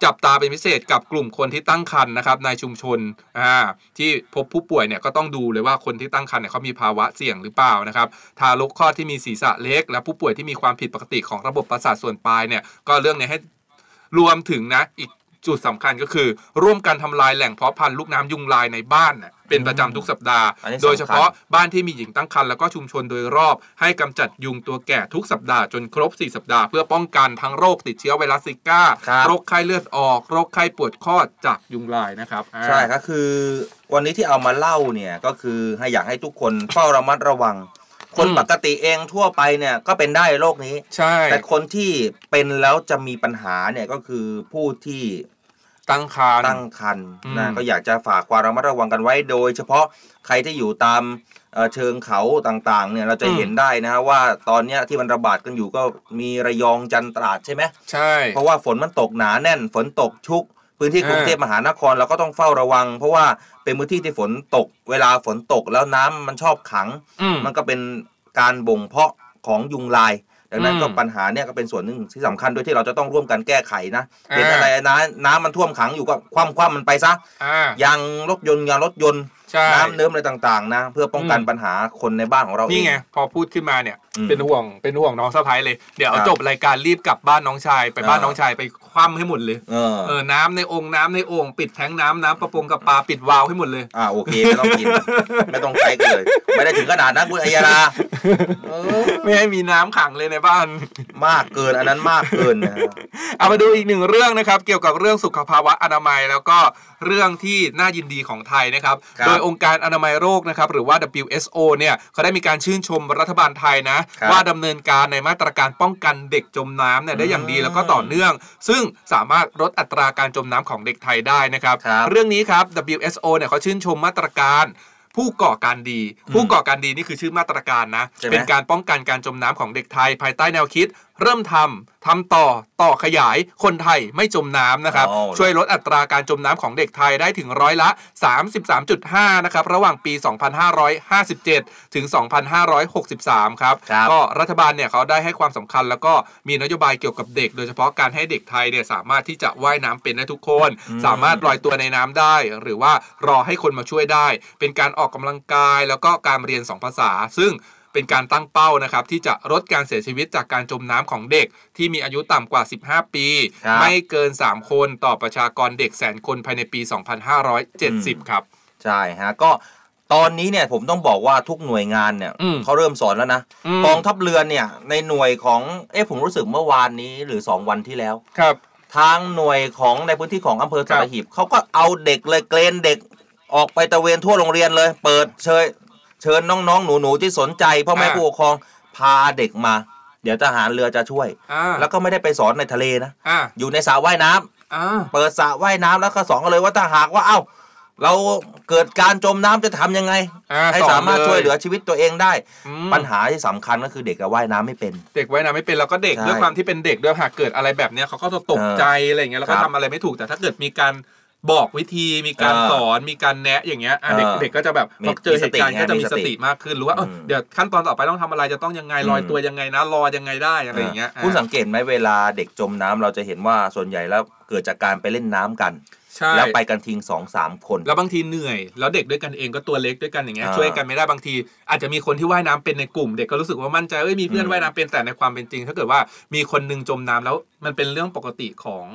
จับตาเป็นพิเศษกับกลุ่มคนที่ตั้งครรภ์นะครับในชุมชนอ่าที่พบผู้ป่วยเนี่ยก็ต้องดูเลยว่าคนที่ตั้งครรภ์เนี่ยเขามีภาวะเสี่ยงหรือเปล่านะครับ ทารกคลอดที่มีศีรษะเล็ก และผู้ป่วยที่มีความผิดปกติของระบบประสาทส่วนปลายเนี่ยก็เรื่องเนี้ให้รวมถึงนะอีก จุดสำคัญก็คือ ร่วมกันทำลายแหล่งเพาะพันธุ์ลูกน้ำยุงลายในบ้านน่ะเป็นประจำทุกสัปดาห์อันนี้สำคัญโดยเฉพาะบ้านที่มีหญิงตั้งครรภ์แล้วก็ชุมชนโดยรอบ ให้กำจัดยุงตัวแก่ทุกสัปดาห์จนครบ 4 สัปดาห์เพื่อป้องกันทั้งโรคติดเชื้อไวรัสซิก้าครับโรคไข้เลือดออก โรคไข้ปวดข้อจากยุงลายนะครับอ่าใช่ก็คือ วันนี้ที่เอามาเล่าเนี่ยก็คือให้อยากให้ทุกคนเฝ้าระมัดระวังคนอืมปกติเองทั่วไปเนี่ยก็เป็นได้โรคนี้ ใช่ แต่คนที่เป็นแล้วจะมีปัญหาเนี่ยก็คือผู้ที่ ตั้งครรภ์ตั้งครรภ์อืมนะก็อยากจะฝากความระมัดระวังกันไว้โดย เฉพาะใครที่อยู่ตามเอ่อเชิงเขาต่างๆเนี่ยเราจะเห็นได้นะฮะว่าตอนเนี้ยที่มันระบาดกันอยู่ก็มีระยองจันทราดใช่ไหมใช่ เพราะว่าฝนมันตกหนาแน่นฝนตกชุก พื้นที่อ่ากรุงเทพมหานครเราก็ต้องเฝ้าระวัง เพราะว่าเป็นพื้นที่ที่ฝนตก เวลาฝนตกแล้วน้ำมันชอบขังอืมมันก็เป็นการบ่งเพาะของยุงลาย ดังนั้นอืมก็ปัญหาเนี่ยก็เป็นส่วนหนึ่งที่สำคัญด้วยที่เราจะต้องร่วมกันแก้ไขนะอ่าเป็นอะไรนะน้ำมันท่วมขังอยู่ก็คว่ำคว่ำมันไปซะอ่ายางรถยนต์ยางรถยนต์ใช่น้ำเนิ้มอะไรต่างๆนะ เพื่อป้องกันอืมปัญหาคนในบ้านของเราเองนี่ไงพอพูดขึ้นมาเนี่ยอืมเป็นห่วงเป็นห่วงน้องสะพ้ายเลยเดี๋ยวครับจบรายการรีบกลับบ้านน้องชาย ไปบ้านอ่าน้องชายไปคว่ำให้หมดเลยเออเออน้ำในองค์น้ำในโอ่งปิดแทงน้ำน้ำประปงกับปลาปิดวาล์วให้หมดเลยอ่าโอเคไม่ต้องกินไม่ต้องใช้กันเลย ไม่ได้ถึงขนาดนั้นคุณอัยยาลาเออ ไม่ให้มีน้ำขังเลยในบ้าน มากเกินอันนั้นมากเกินนะเอามาดูอีกหนึ่งเรื่องนะครับ เกี่ยวกับเรื่องสุขภาวะอนามัย แล้วก็เรื่องที่น่ายินดีของไทยนะครับครับโดยองค์การอนามัยโรคนะครับ หรือว่า WHO เนี่ยเขาได้มีการชื่นชมรัฐบาลไทยนะครับว่าดำเนินการในมาตรการป้องกันเด็กจมน้ำเนี่ยได้อย่างดีแล้วก็ต่อเนื่อง ซึ่งสามารถลดอัตราการจมน้ำของเด็กไทยได้นะครับครับ เรื่องนี้ครับ WHO เนี่ยเขาชื่นชมมาตรการ ผู้ก่อการดี ผู้ก่อการดีนี่คือชื่อมาตรการนะใช่ไหมเป็นการป้องกันการจมน้ำของเด็กไทย ภายใต้แนวคิดเริ่มทำทำต่อต่อขยายคนไทยไม่จมน้ำนะครับอ๋อช่วยลดอัตราการจมน้ำของเด็กไทยได้ถึงร้อยละ 33.5 นะครับ ระหว่างปี 2557 ถึง 2563 ครับครับก็รัฐบาลเนี่ยเขาได้ให้ความสำคัญแล้วก็มีนโยบายเกี่ยวกับเด็ก โดยเฉพาะการให้เด็กไทยเนี่ยสามารถที่จะว่ายน้ำเป็นได้ทุกคน สามารถลอยตัวในน้ำได้ หรือว่ารอให้คนมาช่วยได้ เป็นการออกกำลังกายแล้วก็การเรียนสองภาษา ซึ่ง เป็นการตั้งเป้านะครับที่จะลดการเสียชีวิตจากการจมน้ำของเด็ก ที่มีอายุต่ำกว่า 15 ปีครับไม่เกิน 3 คนต่อประชากรเด็กแสนคนภายในปี 2570 ครับ ใช่ฮะก็ตอนนี้เนี่ยผมต้องบอกว่าทุกหน่วยงานเนี่ยอืมเขาเริ่มสอนแล้วนะอืมกองทัพเรือเนี่ยในหน่วยของเอ๊ะผมรู้สึกเมื่อวานนี้หรือ 2 วันที่แล้วครับทางหน่วยของในพื้นที่ของอำเภอครัสับตหีบเขาก็เอาเด็กเลยเกรนเด็กออกไปตระเวนทั่วโรงเรียนเลย เปิดเชิญ เชิญน้องๆ หนูๆที่สนใจพ่อแม่อ่า ผู้ปกครองพาเด็กมา เดี๋ยวทหารเรือจะช่วย อ่าแล้วก็ไม่ได้ไปสอนในทะเลนะ อ่าอยู่ในสระว่ายน้ำอ่าเปิดสระว่ายน้ำแล้วก็สอนกันเลยว่าถ้าหากว่าเอ้า เราเกิดการจมน้ำจะทำยังไง อ่าให้สอนสามารถเลยช่วยเหลือชีวิตตัวเองได้ อืมปัญหาที่สำคัญก็คือเด็กอะว่ายน้ำไม่เป็น เด็กว่ายน้ำไม่เป็นแล้วก็เด็กใช่ด้วยความที่เป็นเด็กด้วยหากเกิดอะไรแบบเนี้ยเขาก็จะตกใจอะไรอย่างเงี้ยแล้วก็ครับ ทำอะไรไม่ถูกแต่ถ้าเกิดมีการ บอกวิธีมีการเออสอนมีการแนะอย่างเงี้ยอะเด็กเออเด็กก็จะแบบมีพอเจอเหตุการณ์มีสติก็จะมีมีสสติติมากขึ้นรู้ว่าเอออืมเดี๋ยวขั้นตอนต่อไปต้องทำอะไรจะต้องยังไงลอยอืมตัวยังไงนะรอยังไงได้อะไรอย่างเงี้ยคุณอะสังเกตไหมเวลาเด็กจมน้ำเราจะเห็นว่าส่วนใหญ่แล้วเกิดจากการไปเล่นน้ำกัน ใช่ แล้วไปกันทิ้งสองสามคน แล้วบางทีเหนื่อย แล้วเด็กด้วยกันเองก็ตัวเล็กด้วยกันอย่างเงี้ยอ่า ช่วยกันไม่ได้บางที อาจจะมีคนที่ว่ายน้ำเป็นในกลุ่ม เด็กก็รู้สึกว่ามั่นใจเอ้ยมีเพื่อนอืมว่ายน้ำเป็นแต่ในความเป็นจริง ถ้าเกิดว่ามีคนหนึงจมน้ำแล้วมันเป็นเรื่องปกติของ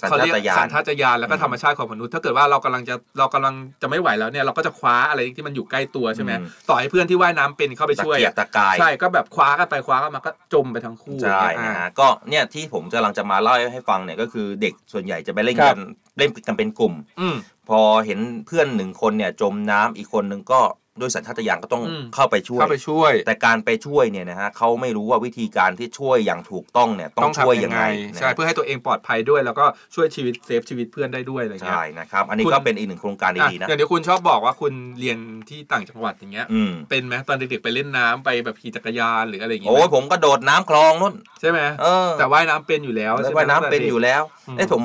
สัญเขาชาเรียกตญาณสัญชาตญาณแล้วก็อืมธรรมชาติของมนุษย์ถ้าเกิดว่าเรากำลังจะเรากำลังจะไม่ไหวแล้วเนี่ยเราก็จะคว้าอะไรที่มันอยู่ใกล้ตัวใช่ไหมอืม ต่อให้เพื่อนที่ว่ายน้ำเป็นเข้าไปตะช่วย เกียกอะตะกาย ใช่ก็แบบคว้ากันไปคว้ากันมาก็จมไปทั้งคู่ใช่อย่างเงี้ยนะอ่า ฮะก็เนี่ยที่ผมกำลังจะมาเล่าให้ฟังเนี่ยก็คือเด็กส่วนใหญ่จะไปเล่นครักับน เล่นกันเป็นกลุ่ม อืมพอเห็นเพื่อนหนึ่งคนเนี่ยจมน้ำอีกคนหนึ่งก็ด้วยสัญชาตญาณก็ต้องอืม เข้าไปช่วย เข้าไปช่วย แต่การไปช่วยเนี่ยนะฮะเขาไม่รู้ว่าวิธีการที่ช่วยอย่างถูกต้องเนี่ยต้องช่วยยังไงนะใช่เพื่อให้ตัวเองปลอดภัยด้วย แล้วก็ช่วยชีวิตเซฟชีวิตเพื่อนได้ด้วยอะไรเงี้ย ใช่นะครับ อันนี้คุณ ก็เป็นอีกหนึ่งโครงการดีๆนะอ่อย่างที่คุณชอบบอกว่าคุณเรียนที่ต่างจังหวัดอย่างเงี้ย อืมเป็นไหมตอนเด็กๆไปเล่นน้ำไปแบบขี่จักรยานหรืออะไรอย่างเงี้โอ้ยยผมก็โดดน้ำคลองนู่น ใช่ไหมเออแต่ว่ายน้ำเป็นอยู่แล้วแล้วใช่ไหมว่ายน้ำเป็นอยู่แล้วอืม เอ้ยผม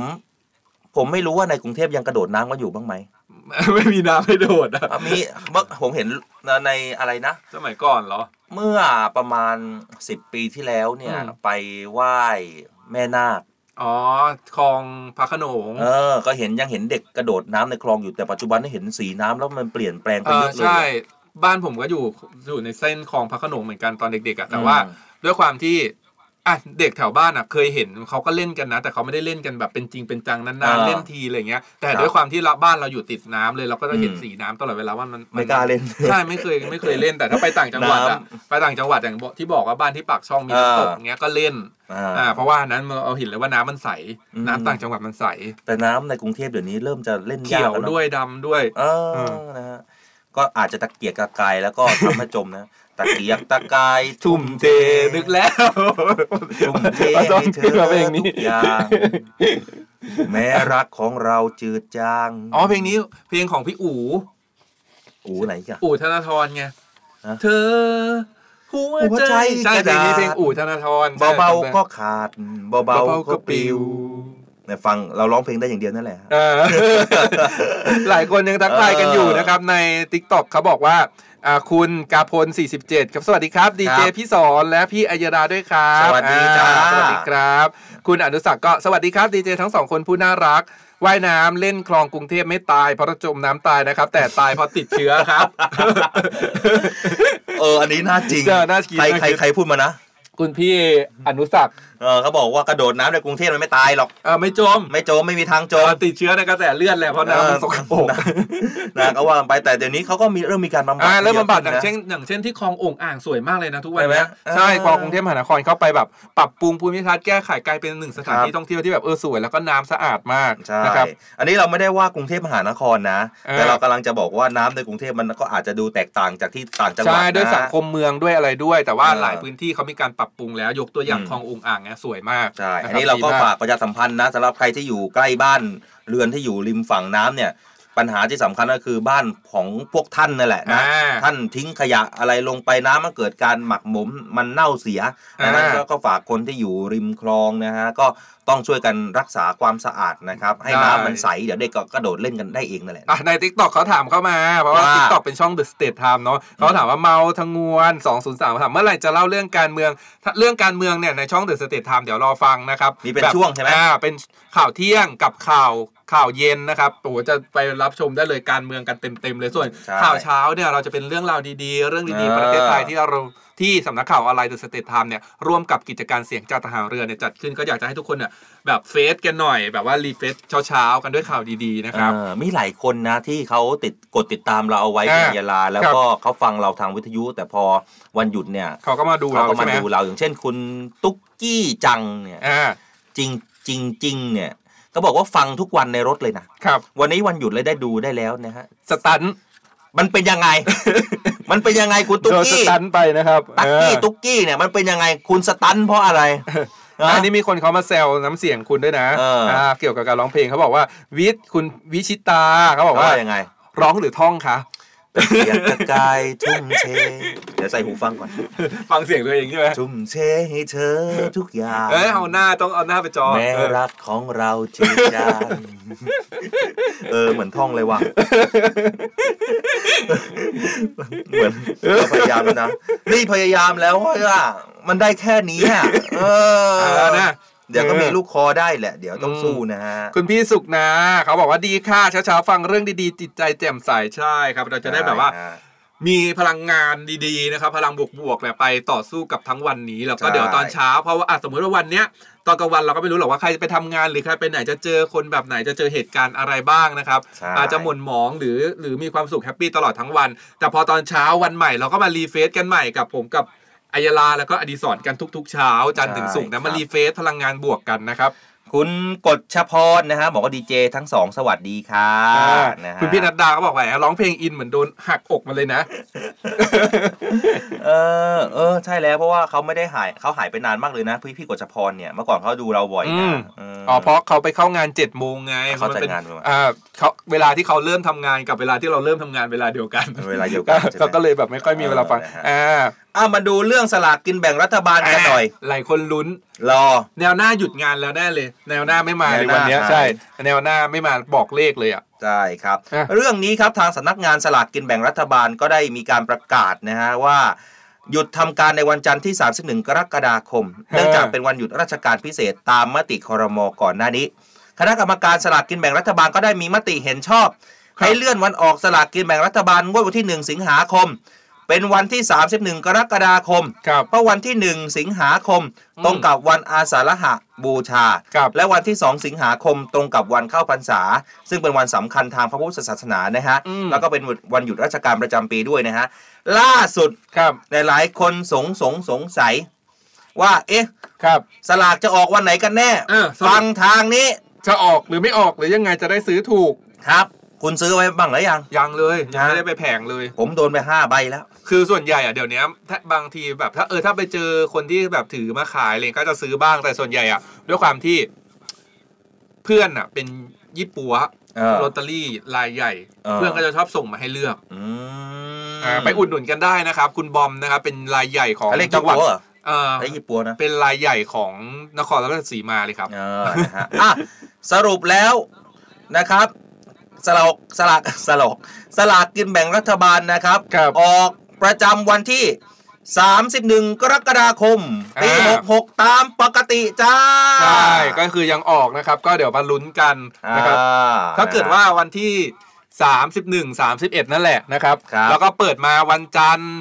ผมไม่รู้ว่าในกรุงเทพยังกระโดดน้ำกันอยู่บ้างไหมไม่มีน้ำให้โดดอะอะมีเมื่อผมเห็นในอะไรนะ สมัยก่อนเหรอ เมื่อประมาณสิบปีที่แล้วเนี่ยอืมไปไหว้แม่นาคอ๋อคลองพระโขนงเออ ก็เห็นยังเห็นเด็กกระโดดน้ำในคลองอยู่แต่ปัจจุบันนี่เห็นสีน้ำแล้วมันเปลี่ยนแปลงไปเอเยออะเลยใช่ บ้านผมก็อยู่อยู่ในเส้นคลองพระโขนงเหมือนกันตอนเด็กๆอะแต่อืมว่าด้วยความที่ อะเด็กแถวบ้านอะเคยเห็นเขาก็เล่นกันนะ แต่เขาไม่ได้เล่นกันแบบเป็นจริงเป็นจังนานอ่าๆเล่นทีอะไรเงี้ย แต่ครับด้วยความที่เราบ้านเราอยู่ติดน้ำเลยเราก็จะเห็นอืมสีน้ำตลอดเวลาว่ามันไม่กล้าเล่นใช่ไม่เคยไม่เคยเล่นแต่ถ้าไปต่างจังหวัดอะน้ไปต่างจังหวัดอย่างที่บอกว่าบ้านที่ปากช่องมีน้ำตกอ่าอย่างเงี้ยก็เล่นอ่าอ่าเพราะว่าอันนั้นเราเห็นเลยว่าน้ำมันใสอืมน้ำต่างจังหวัดมันใส แต่น้ำในกรุงเทพเดี๋ยวนี้เริ่มจะเล่นเขียากยวแล้วเนอะด้วยดำด้วยเอออืมนะฮะก็อาจจะตะเกียกตะกายแล้วก็ทำให้จมนะ ตะเกียกตะกายทุ่มเทนึกแล้วทุ่มเทเราต้องให้เธขึ้นมาเพลงอนี้ทุกอย่างแม้รักของเราจืดจางอ๋อเพลงนี้เพลงของพี่อู๋อูไหนกันอู๋ธนาธรไงฮะเธอหัวหัวใจใจใช่กระเพลงดาษนี้เพลงอู๋ธนาธรเบาใช่ๆก็ขาดเบาเบาๆๆก็ก็ปปลิลิววเนี่ยฟังเราร้องเพลงได้อย่างเดียวนั่นแหละเออหลายคนยังทักทายกันอยู่นะครับ ใน t ิ k t o k เขาบอกว่าอ่า คุณกาพล 47 ครับสวัสดีครับดีเจครับพี่สอนและพี่อัยดาด้วยครับ สวัสดีจ้าอ่สวัสดีครับ คุณอนุสักดิ์ก็สวัสดีครับดีเจทั้งสองคนผู้น่ารักว่ายน้ำเล่นคลองกรุงเทพไม่ตายเพราะจมน้ำตายนะครับ แต่ตายเพราะติดเชื้อครับ เออ อันนี้น่าจริงเจอน่าคิดใครน่าใครคิดใครพูดมานะ คุณพี่อนุสักดิ์ เออเขาบอกว่ากระโดดน้ำในกรุงเทพมันไม่ตายหรอกเออไม่จมไม่จมไม่มีทางจมเออติดเชื้อในกระแสเลือดแหละเพราะน้ำมันสกปรกนะก็ว่ากันไปแต่เดี๋ยวนี้เขาก็มีเริ่มมีการบำบัดอ่าเริ่มบำบัดอย่างยะเช่นอย่างเช่นที่คลองโอ่งอ่างสวยมากเลยนะทุกวันเนี้ยใช่ไหมใช่เออคลองกรุงเทพมหานครเข้าไปแบบปรับปรุงภูมิทัศน์แก้ไขกลายเป็นหนึ่งสถานที่ครับท่องเที่ยวที่แบบเออสวยแล้วก็น้ำสะอาดมากใช่นะครับอันนี้เราไม่ได้ว่ากรุงเทพมหานครนะเออแต่เรากำลังจะบอกว่าน้ำในกรุงเทพมันก็อาจจะดูแตกต่างจากที่ต่างจังหวัดใช่ด้วยนะสังคมเมืองด้วยอะไรด้วย แต่ว่าเออหลายพื้นที่เขามีการปรับปรุงแล้วยกตัวอย่างอืมคลองโอ่งอ่างเนี่ยสวยมากใช่ะคบอันนี้เราก็ดีมฝากประชาสัมพันธ์นะสำหรับใครที่อยู่ใกล้บ้านเรือนที่อยู่ริมฝั่งน้ำเนี่ย ปัญหาที่สำคัญก็คือบ้านของพวกท่านนั่นแหละนะอ่าท่านทิ้งขยะอะไรลงไปน้ำมันเกิดการหมักหมมมันเน่าเสียดังนั้นอ่าก็ก็ฝากคนที่อยู่ริมคลองนะฮะก็ต้องช่วยกันรักษาความสะอาดนะครับ ให้ได้น้ำมันใส เดี๋ยวเด็กก็กระโดดเล่นกันได้เองนั่นแหละอะใน t ิ k t o k เขาถามเข้ามา เพราะว่าว่า t ิ k t o k เป็นช่อง The State Time เนาะเขาถามว่าเมาทงวน203ถามเมื่อไหร่จะเล่าเรื่องการเมืองถ้าเรื่องการเมืองเนี่ยในช่อง The State Time เดี๋ยวรอฟังนะครับมีเป็นแบบช่วงใช่ไหมอ่าเป็นข่าวเที่ยงกับข่าว ข่าวเย็นนะครับโอ้โหจะไปรับชมได้เลยการเมืองกันเต็มๆเลยส่วนใช่ข่าวเช้าเนี่ยเราจะเป็นเรื่องราวดีๆ เรื่องดีๆเออประเทศไทยที่เราที่สำนักข่าวออนไลน์ The State Time เนี่ยร่วมกับกิจการเสียงจากทหารเรือเนี่ยจัดขึ้นก็อยากจะให้ทุกคนเนี่ยแบบเฟซกันหน่อย แบบว่ารีเฟซเช้าๆกันด้วยข่าวดีๆนะครับ เออมีหลายคนนะที่เขาติดกดติดตามเราเอาไว้อ่าเป็นยาลา แล้วครับก็เขาฟังเราทางวิทยุ แต่พอวันหยุดเนี่ยเขาก็มาดูเขาเราก็มาใช่ไหมดูเราอย่างเช่นคุณตุ๊กกี้จังเนี่ย อ่า จริงจริงจริงเนี่ย ก็บอกว่าฟังทุกวันในรถเลยนะครับ วันนี้วันหยุดเลยได้ดูได้แล้วนะฮะสตันมันเป็นยังไง มันเป็นยังไงคุณตุ๊กโดนสกี้ตันไปนะครับตักกี้เออตุ๊กกี้เนี่ยมันเป็นยังไงคุณสตันเพราะอะไรอันนี้มีคนเขามาแซวน้ำเสียงคุณด้วยนะเอออ่าเกี่ยวกับการร้องเพลงเขาบอกว่าวิทย์คุณวิชิตาเขาบอกว่าว่ายังไง ร้องหรือท่องคะ เกียรตะกายทุ่มเท เดี๋ยวใส่หูฟังก่อน ฟังเสียงตัวเองใช่ไหมทุ่มเทให้เธอทุกอย่างเอ้ยเอาหน้าต้องเอาหน้าไปจอแม้เออรักของเราจืดจางเออเหมือนท่องเลยว่ะเหมือนเราพยายามแล้วนะนี่พยายามแล้วว่ามันได้แค่นี้อะเออเอานะ เดี๋ยวก็เออมีลูกคอได้แหละ เดี๋ยวต้องอืมสู้นะฮะคุณพี่สุกนะ เขาบอกว่าดีค่ะเช้าๆฟังเรื่องดีๆจิตใจแจ่มใสใช่ครับ เราจะได้แบบว่าใช่ฮะมีพลังงานดีๆนะครับพลังบวกๆเนี่ยไปต่อสู้กับทั้งวันนี้แล้วก็ใช่เดี๋ยวตอนเช้าเพราะว่าอะสมมติว่าวันเนี้ยตอนกลางวันเราก็ไม่รู้หรอกว่าใครไปทำงานหรือใครไปไหนจะเจอคนแบบไหนจะเจอเหตุการณ์อะไรบ้างนะครับใช่อาจจะหม่นหมองหรือหรือมีความสุข happy ตลอดทั้งวัน แต่พอตอนเช้าวันใหม่เราก็มา refresh กันใหม่กับผมกับ อัยราแล้วก็อดิศรกันทุก ๆ เช้า จันทร์ถึงศุกร์นะมา refresh พลังงานบวกกันนะครับคุณกฎชพรนะฮะบอกว่าดีเจทั้งสองสวัสดีค่ะอ่านะฮะคุณพี่นัดดาก็บอกว่าร้องเพลง in เหมือนโดนหักอกมาเลยนะ เออเออใช่แล้วเพราะว่าเขาไม่ได้หายเขาหายไปนานมากเลยนะ พี่พี่กฎชพรเนี่ยเมื่อก่อนเขาดูเราบ่อยอืนะมเอออ๋อเพราะเขาไปเข้างานเจ็ดโมงไงเข้าใจมันป็งานประมาณอ่าเขาเวลาที่เขาเริ่มทำงานกับเวลาที่เราเริ่มทำงานเวลาเดียวกันเวลาเดียวกันใช่ไหมเขาก็เลยแบบไม่ค่อยมีเวลาฟังเออนะฮะอ่าอะมาดูเรื่องสลากกินแบ่งรัฐบาลกันหน่อย หลายคนลุ้น รอ แนวหน้าหยุดงานแล้วแน่เลย แนวหน้าไม่มาในแนวหน้าวันเนี้ยหายใช่ แนวหน้าไม่มาบอกเลขเลยอะใช่ครับอะเรื่องนี้ครับทางสำนักงานสลากกินแบ่งรัฐบาลก็ได้มีการประกาศนะฮะว่าหยุดทำการในวันจันทร์ที่ 31 กรกฎาคม เนื่องจากเป็นวันหยุดราชการพิเศษตามมติครมก่อนหน้านี้ คณะกรรมการสลากกินแบ่งรัฐบาลก็ได้มีมติเห็นชอบ ให้เลื่อนวันออกสลากกินแบ่งรัฐบาลงวดวันที่ 1 สิงหาคม เป็นวันที่ 31 กรกฎาคมครับเพราะวันที่ 1 สิงหาคม ตรงกับวันอาสาฬหะบูชาครับและวันที่ 2 สิงหาคมตรงกับวันเข้าพรรษา ซึ่งเป็นวันสำคัญทางพระพุทธศาสนานะฮะอืมแล้วก็เป็นวันหยุดราชการประจำปีด้วยนะฮะ ล่าสุดครับหลายๆคนสงสงสงสัย ว่าเอ๊ะครับ สลากจะออกวันไหนกันแน่เออสรุปฟังทางนี้จะออกหรือไม่ออกหรือยังไงจะได้ซื้อถูกครับ คุณซื้อไว้บ้างหรือยัง ยังเลยยังไม่นะได้ไปแผงเลย ผมโดนไปห้าใบแล้ว คือส่วนใหญ่อะเดี๋ยวนี้ถ้าบางทีแบบถ้าเออถ้าไปเจอคนที่แบบถือมาขายอะไรก็จะซื้อบ้างแต่ส่วนใหญ่อะด้วยความที่ เพื่อนอะเป็นยี่ปัวเออลอตเตอรี่รายใหญ่เออเพื่อนก็จะชอบส่งมาให้เลือกอืมอ่าไปอุดหนุนกันได้นะครับ คุณบอมนะครับ เป็นรายใหญ่ของเขาเรียกจัยี่งหวัดปัวเหรอเออไอ้ยี่ปัวนะเป็นรายใหญ่ของนครราชสีมาเลยครับเออนะฮะอะสรุปแล้วนะครับ สลากสลากสลากสลากกินแบ่งรัฐบาลนะครับ ครับ ออกประจำวันที่ 31 กรกฎาคมปีอ่า 66 ตามปกติจ้าใช่ก็คือยังออกนะครับ ก็เดี๋ยวมาลุ้นกันนะครับ อ่ถ้าเกิดว่าวันที่ 31 31 นั่นแหละนะครับ ครับแล้วก็เปิดมาวันจันทร์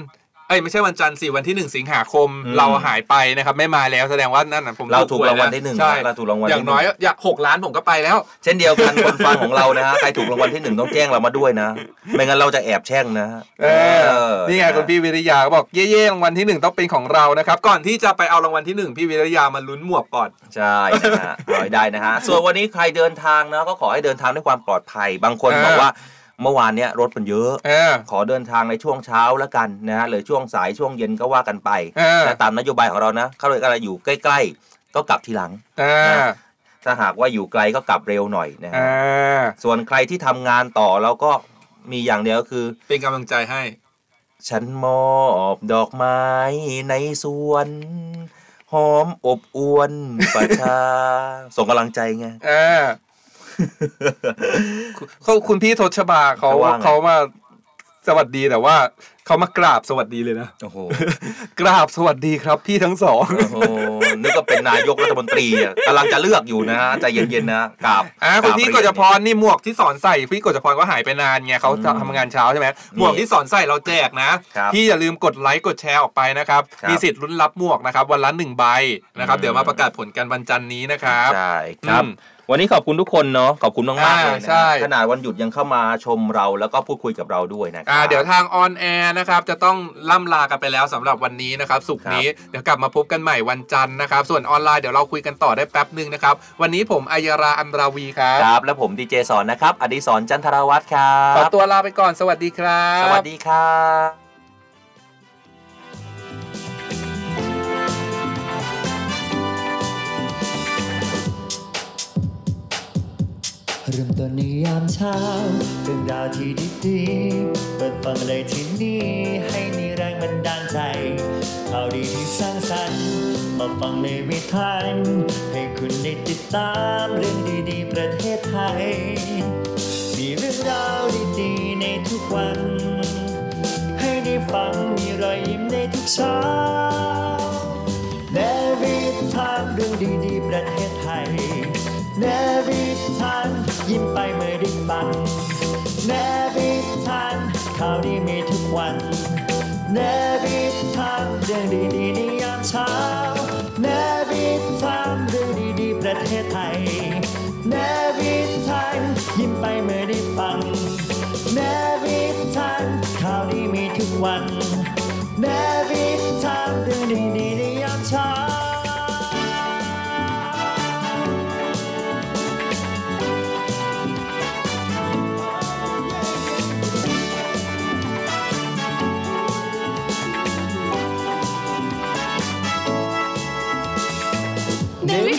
เอ้ยไม่ใช่วันจันทร์สิวันที่ 1 สิงหาคมอืมเราหายไปนะครับไม่มาแล้วแสดงว่านั่นน่ะผมเราถูกหวยรางวัลนะที่หนึ่งใช่เราถูกรางวัลอย่าที่งหนึ่งน้อยอยากหกล้านผมก็ไปแล้ว เช่นเดียวกันคนฟังของเรานะฮะใครถูกรางวัลที่หนึ่งต้องแจ้งเรามาด้วยนะ ไม่งั้นเราจะแอบแช่งนะฮะเออนี่ไงคุณพี่วิริยาก็บอกเย่ๆรางวัลที่หนึ่งต้องเป็นของเรานะครับก่อนที่จะไปเอารางวัลที่หนึ่งพี่วิริยามาลุ้นหมวกก่อนใช่นะฮะเอาให้ได้นะฮะส่วนวันนี้ใครเดินทางนะก็ขอให้เดินทางด้วยความปลอดภัย บางคนอ่าบอกว่า เมื่อวานเนี้ยรถมันเยอะเออขอเดินทางในช่วงเช้าแล้วกันนะฮะหรือช่วงสายช่วงเย็นก็ว่ากันไปเออแต่ตามนโยบายของเรานะเขาเลยอะไรอยู่ใกล้ ๆ ก็กลับทีหลังอ่าถ้าหากว่าอยู่ไกลก็กลับเร็วหน่อยนะฮะอ่าส่วนใครที่ทำงานต่อเราก็มีอย่างเดียวคือ เป็นกำลังใจให้ ฉันมอบดอกไม้ในสวนหอมอบอวนประชา ส่งกำลังใจไงอ่า เขาคุณพี่ทศบาเขาเขาว่าไง เขามาสวัสดีแต่ว่าเขามากราบสวัสดีเลยนะ โอ้โหกราบสวัสดีครับ พี่ทั้งสอง โอ้โหนี่ก็เป็นนายกรัฐมนตรีอะกำลังจะเลือกอยู่นะฮะใจเย็นๆนะกราบอ่าคุณพี่ราบกฤษพรนี่หมวกที่สอนใส่พี่กฤษพรก็หายไปนานไงเขาอืมทำงานเช้าใช่ไหมหมวกที่สอนใส่เราแจกนะ ครับ พี่อย่าลืมกดไลค์กดแชร์ออกไปนะครับ ครับมีสิทธิ์ลุ้นรับหมวกนะครับ วันละหนึ่งใบนะครับ อืม เดี๋ยวมาประกาศผลกันวันจันทร์นี้นะครับ ใช่ครับ อืม วันนี้ขอบคุณทุกคนเนาะขอบคุณมากๆเลยอ่านะใช่ ขนาดวันหยุดยังเข้ามาชมเราแล้วก็พูดคุยกับเราด้วยนะครับอ่าเดี๋ยวทาง on air นะครับจะต้องล่ำลากันไปแล้วสำหรับวันนี้นะครับ ศุกร์นี้เดี๋ยวกลับมาพบกันใหม่วันจันทร์นะครับ ส่วนออนไลน์เดี๋ยวเราคุยกันต่อได้แป๊บหนึ่งนะครับ วันนี้ผมอัยราอันราวีครับ ครับและผมดีเจสอนนะครับ อดิศรจันทรวัฒน์ครับขอตัวลาไปก่อนสวัสดีครับ สวัสดีครับบ เริ่มต้นในยามเช้า เรื่องราวที่ดีๆ เปิดฟังเลยที่นี่ ให้มีแรงบันดาลใจข่าวดีที่สร้างสรรค์มาฟังในวิถีให้คุณได้ติดตามเรื่องดีๆ ประเทศไทย มีเรื่องราวดีๆ ในทุกวัน ให้ได้ฟังมีรอยยิ้มในทุกเช้าแนวิทามเรื่องดีๆ ประเทศไทยเนวิทาน ยิ้มไปเมื่อได้ฟังเนวิทานข่าวดีมีทุกวันเนวิทานเรื่องดีๆในยามเช้าเนวิทานเรื่องดีๆประเทศไทยเนวิทานยิ้มไปเมื่อได้ฟังเนวิทานข่าวดีมีทุกวันเนวิทานเรื่องดีๆ